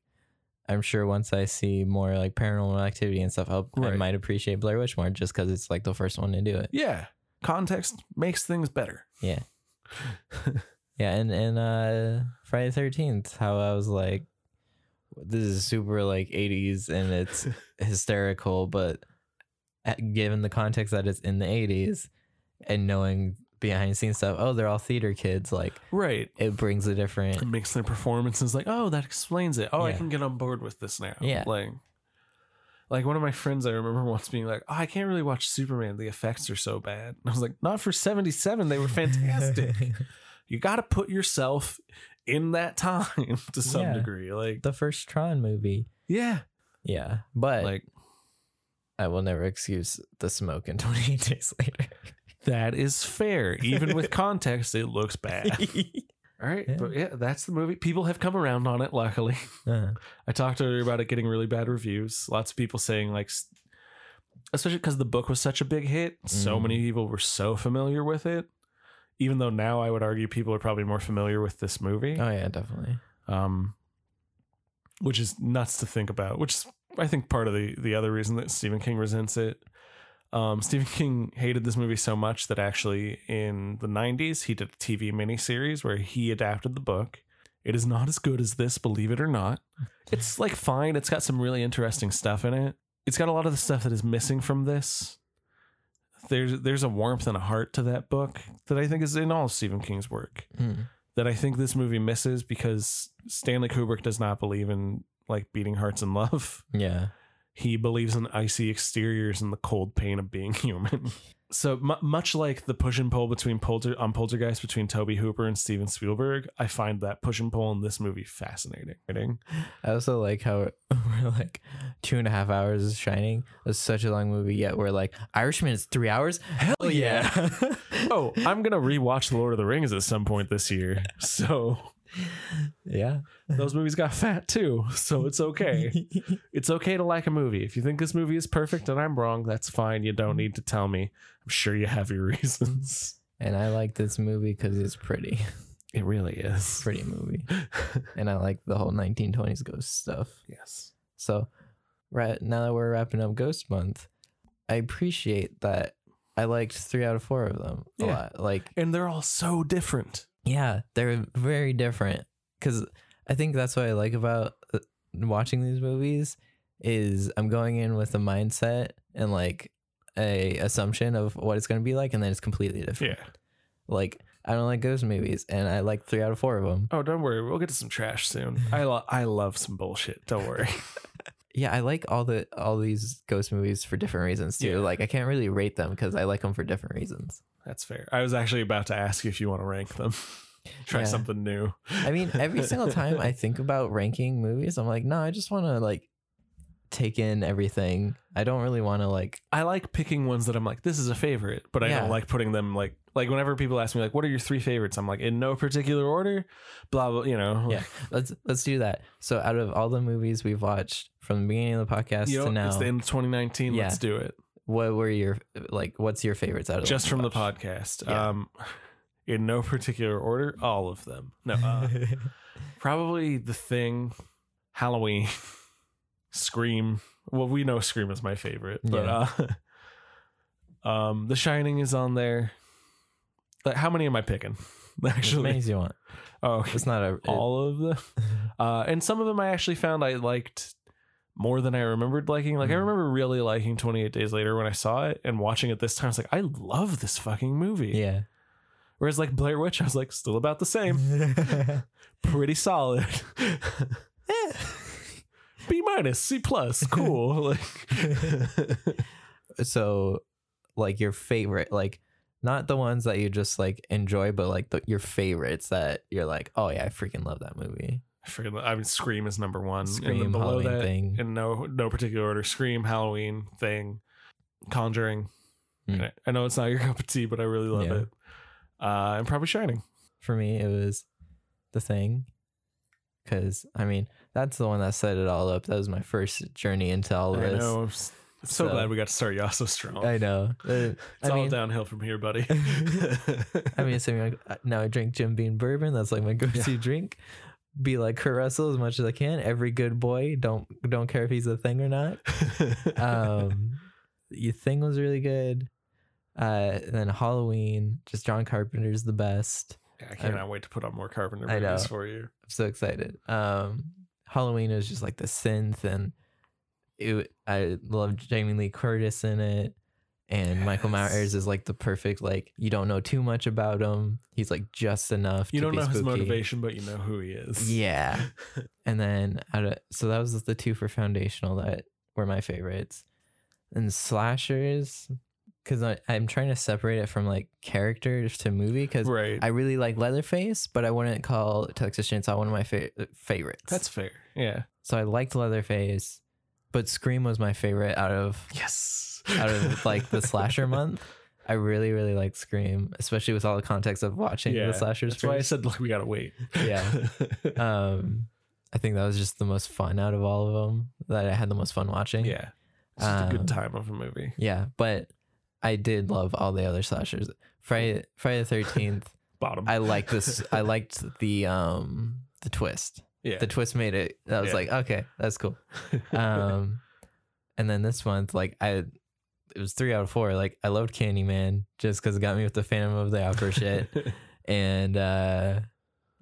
I'm sure once I see more like paranormal activity and stuff, I'll, I might appreciate Blair Witch more just because it's like the first one to do it. Yeah, context makes things better. Yeah. Yeah, and and uh Friday Thirteenth, how I was like, this is super like '80s and it's hysterical, but eh, given the context that it's in the '80s and knowing behind the scenes stuff, oh, they're all theater kids. Like right. it brings a It different. makes their performances like, oh, that explains it. Oh, I can get on board with this now. Yeah. Like, like one of my friends I remember once being like, oh, I can't really watch Superman. The effects are so bad. And I was like, not for 77. They were fantastic. you got to put yourself in that time to some Yeah. degree. Like, the first Tron movie. yeah. Yeah, but Like, I will never excuse the smoke in 28 Days Later. that is fair. Even with context, it looks bad. All right. Yeah. But yeah, that's the movie. People have come around on it, luckily. Uh, I talked earlier about it getting really bad reviews. Lots of people saying like, s- especially because the book was such a big hit, so Mm. many people were so familiar with it. Even though now I would argue people are probably more familiar with this movie, oh yeah, definitely. um, which is nuts to think about. Which is, I think, part of the the other reason that Stephen King resents it. Um, Stephen King hated this movie so much that actually in the '90s he did a TV miniseries where he adapted the book. It is not as good as this, believe it or not. It's like fine. It's got some really interesting stuff in it. It's got a lot of the stuff that is missing from this. There's there's a warmth and a heart to that book that I think is in all of Stephen King's work Mm. that I think this movie misses because Stanley Kubrick does not believe in like beating hearts in love. Yeah. He believes in icy exteriors and the cold pain of being human. So mu much like the push and pull between Polter on Poltergeist between Tobe Hooper and Steven Spielberg, I find that push and pull in this movie fascinating. I also like how we're like two and a half hours is Shining. It's such a long movie, yet we're like Irishman is three hours. Hell yeah! oh, I'm gonna rewatch Lord of the Rings at some point this year. So yeah. those movies got fat too. So it's okay. It's okay to like a movie. If you think this movie is perfect and I'm wrong, that's fine. You don't need to tell me. I'm sure you have your reasons. and I like this movie because it's pretty, It really is. pretty movie, and I like the whole 1920s ghost stuff. yes. So, right now that we're wrapping up Ghost Month, I appreciate that I liked three out of four of them a Yeah. lot. Like, And they're all so different. Yeah, they're very different. Because I think that's what I like about uh, watching these movies is I'm going in with a mindset and like a assumption of what it's going to be like, and then it's completely different. Yeah. Like I don't like ghost movies, and I like three out of four of them. Oh, don't worry. We'll get to some trash soon. I lo- I love some bullshit. Don't worry. Yeah, I like all the all these ghost movies for different reasons too. Yeah. Like I can't really rate them because I like them for different reasons. That's fair. I was actually about to ask if you want to rank them. Try Yeah. something new. I mean, every single time I think about ranking movies, I'm like, no, I just want to like take in everything. I don't really want to like. I like picking ones that I'm like, this is a favorite, but I Yeah. don't like putting them like like whenever people ask me like, what are your three favorites? I'm like, in no particular order, blah blah. You know, Yeah, let's let's do that. So out of all the movies we've watched from the beginning of the podcast You know, to now, it's the end of 2019. Yeah. Let's do it. what were your like? What's your favorites out of Just ones from the watched? podcast. Yeah. Um, in no particular order, all of them. No, uh, probably the thing, Halloween, Scream. Well, we know Scream is my favorite, but uh, um, The Shining is on there. Like, how many am I picking? Actually, as many as you want. oh, It's not a it- all of them. Uh, and some of them I actually found I liked more than I remembered liking. Like I Mhm. remember really liking 28 Days Later when I saw it and watching it this time. I was like, I love this fucking movie. yeah. Whereas like Blair Witch, I was like, still about the same. Pretty solid. B minus, C plus, cool. like so, like your favorite, like not the ones that you just like enjoy, but like the, your favorites that you're like, oh yeah, I freaking love that movie. I forget. I mean, Scream is number one, Scream, then below Halloween that, thing. in no no particular order, Scream, Halloween, Thing, Conjuring. I- I know it's not your cup of tea, but I really love Yeah. it. Uh, and probably Shining. For me, it was the thing, because I mean that's the one that set it all up. That was my first journey into all of I this. know. I'm so, So- glad we got to start y'all so strong. I know. Uh, it's I all mean, downhill from here, buddy. I mean, so like, now I drink Jim Beam bourbon. That's like my go-to drink. Be like Kurt Russell as much as I can. Every good boy. Don't don't care if he's a thing or not. Um, your thing was really good. Uh, then Halloween, just John Carpenter's the best. I cannot wait to put on more Carpenter movies for you. I'm so excited. Um, Halloween is just like the synth, and it. I love Jamie Lee Curtis in it, and Michael Myers is like the perfect like you don't know too much about him. He's like just enough. You to don't be know his spooky. motivation, but you know who he is. Yeah, and then out of so that was the two for foundational that were my favorites, and slashers because I'm trying to separate it from like characters to movie because right. I really like Leatherface, but I wouldn't call Texas Chainsaw one of my fa- favorites. That's fair. Yeah. so I liked Leatherface, but Scream was my favorite out of Yes. out of like the slasher month. I really really like Scream, especially with all the context of watching Yeah, the slashers. That's why I said, look, we gotta wait. Yeah. um, I think that was just the most fun out of all of them that I had the most fun watching. yeah. It's just a Um, good time of a movie. yeah, but I did love all the other slashers. Friday Friday the Thirteenth. Bottom. I like this. I liked the um the twist. yeah. The twist made it. I was Yeah. like, okay, that's cool. Um, and then this month, like I, it was three out of four. Like I loved Candyman just because it got me with the Phantom of the Opera shit, and uh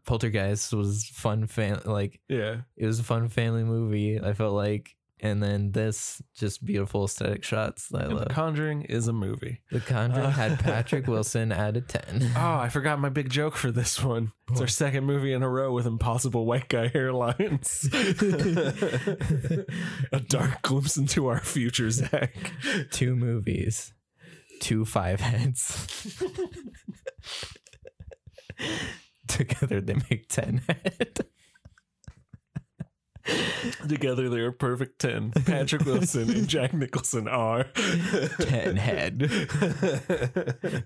Poltergeist was fun. Fam- like yeah. it was a fun family movie. I felt like, and then this just beautiful aesthetic shots that I love. The Conjuring is a movie. The Conjuring Uh, had Patrick Wilson at a ten. Oh, I forgot my big joke for this one. It's our second movie in a row with impossible white guy hairlines. a dark glimpse into our future, Zach. Two movies, two five heads. Together they make ten head. Together they're a perfect 10. Patrick Wilson and Jack Nicholson are Ten head.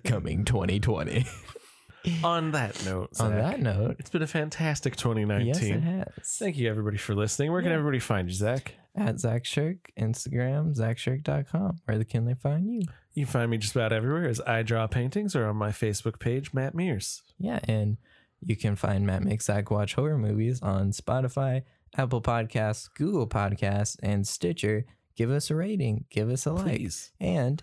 Coming 2020. On that note, On that note, it's been a fantastic 2019. yes, it has. Thank you, everybody, for listening. Where can Yeah. everybody find you, Zach? At Zach Shirk, Instagram, ZachShirk.com. Where can they find you? You can find me just about everywhere as I draw paintings or on my Facebook page, Matt Mears. Yeah, and you can find Matt Makes Zach Watch Horror Movies on Spotify, Apple Podcasts, Google Podcasts, and Stitcher. Give us a rating. Give us a like. Please. And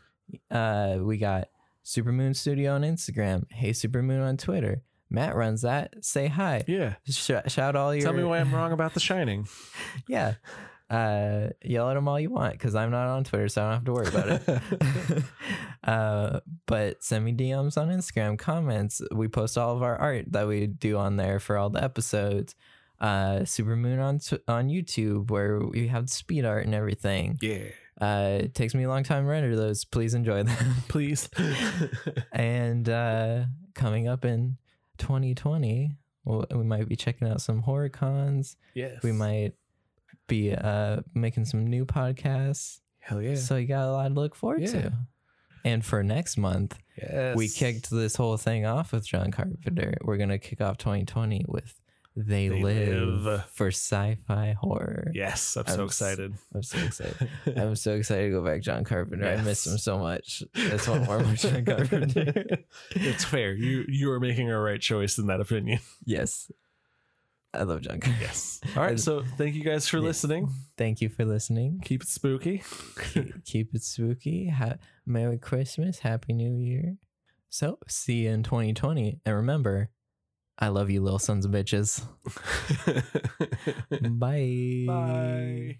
uh, we got Supermoon Studio on Instagram. Hey Supermoon on Twitter. Matt runs that. Say hi. Yeah. Sh- shout all your. Tell me why I'm wrong about The Shining. Yeah. Uh, yell at him all you want because I'm not on Twitter, so I don't have to worry about it. uh, but send me DMs on Instagram, comments. We post all of our art that we do on there for all the episodes. Uh, Supermoon on on YouTube where we have speed art and everything. Yeah. Uh, it takes me a long time to render those. Please enjoy them. Please. and uh, coming up in 2020, well, we might be checking out some horror cons. yes. We might be uh making some new podcasts. Hell yeah. So you got a lot to look forward Yeah. to. And for next month, yes. we kicked this whole thing off with John Carpenter. We're gonna kick off 2020 with They, They Live, Live. for sci-fi horror. Yes, I'm I'm so excited. I'm so excited. I'm so excited to go back John Carpenter. I miss him so much. That's one more John Carpenter. it's fair. You you are making a right choice in that opinion. yes. I love John Carpenter. Yes. All right. So thank you guys for listening. Thank you for listening. Keep it spooky. keep, keep it spooky. Ha- Merry Christmas. Happy New Year. So, see you in 2020. And remember, I love you, little sons of bitches. Bye. Bye.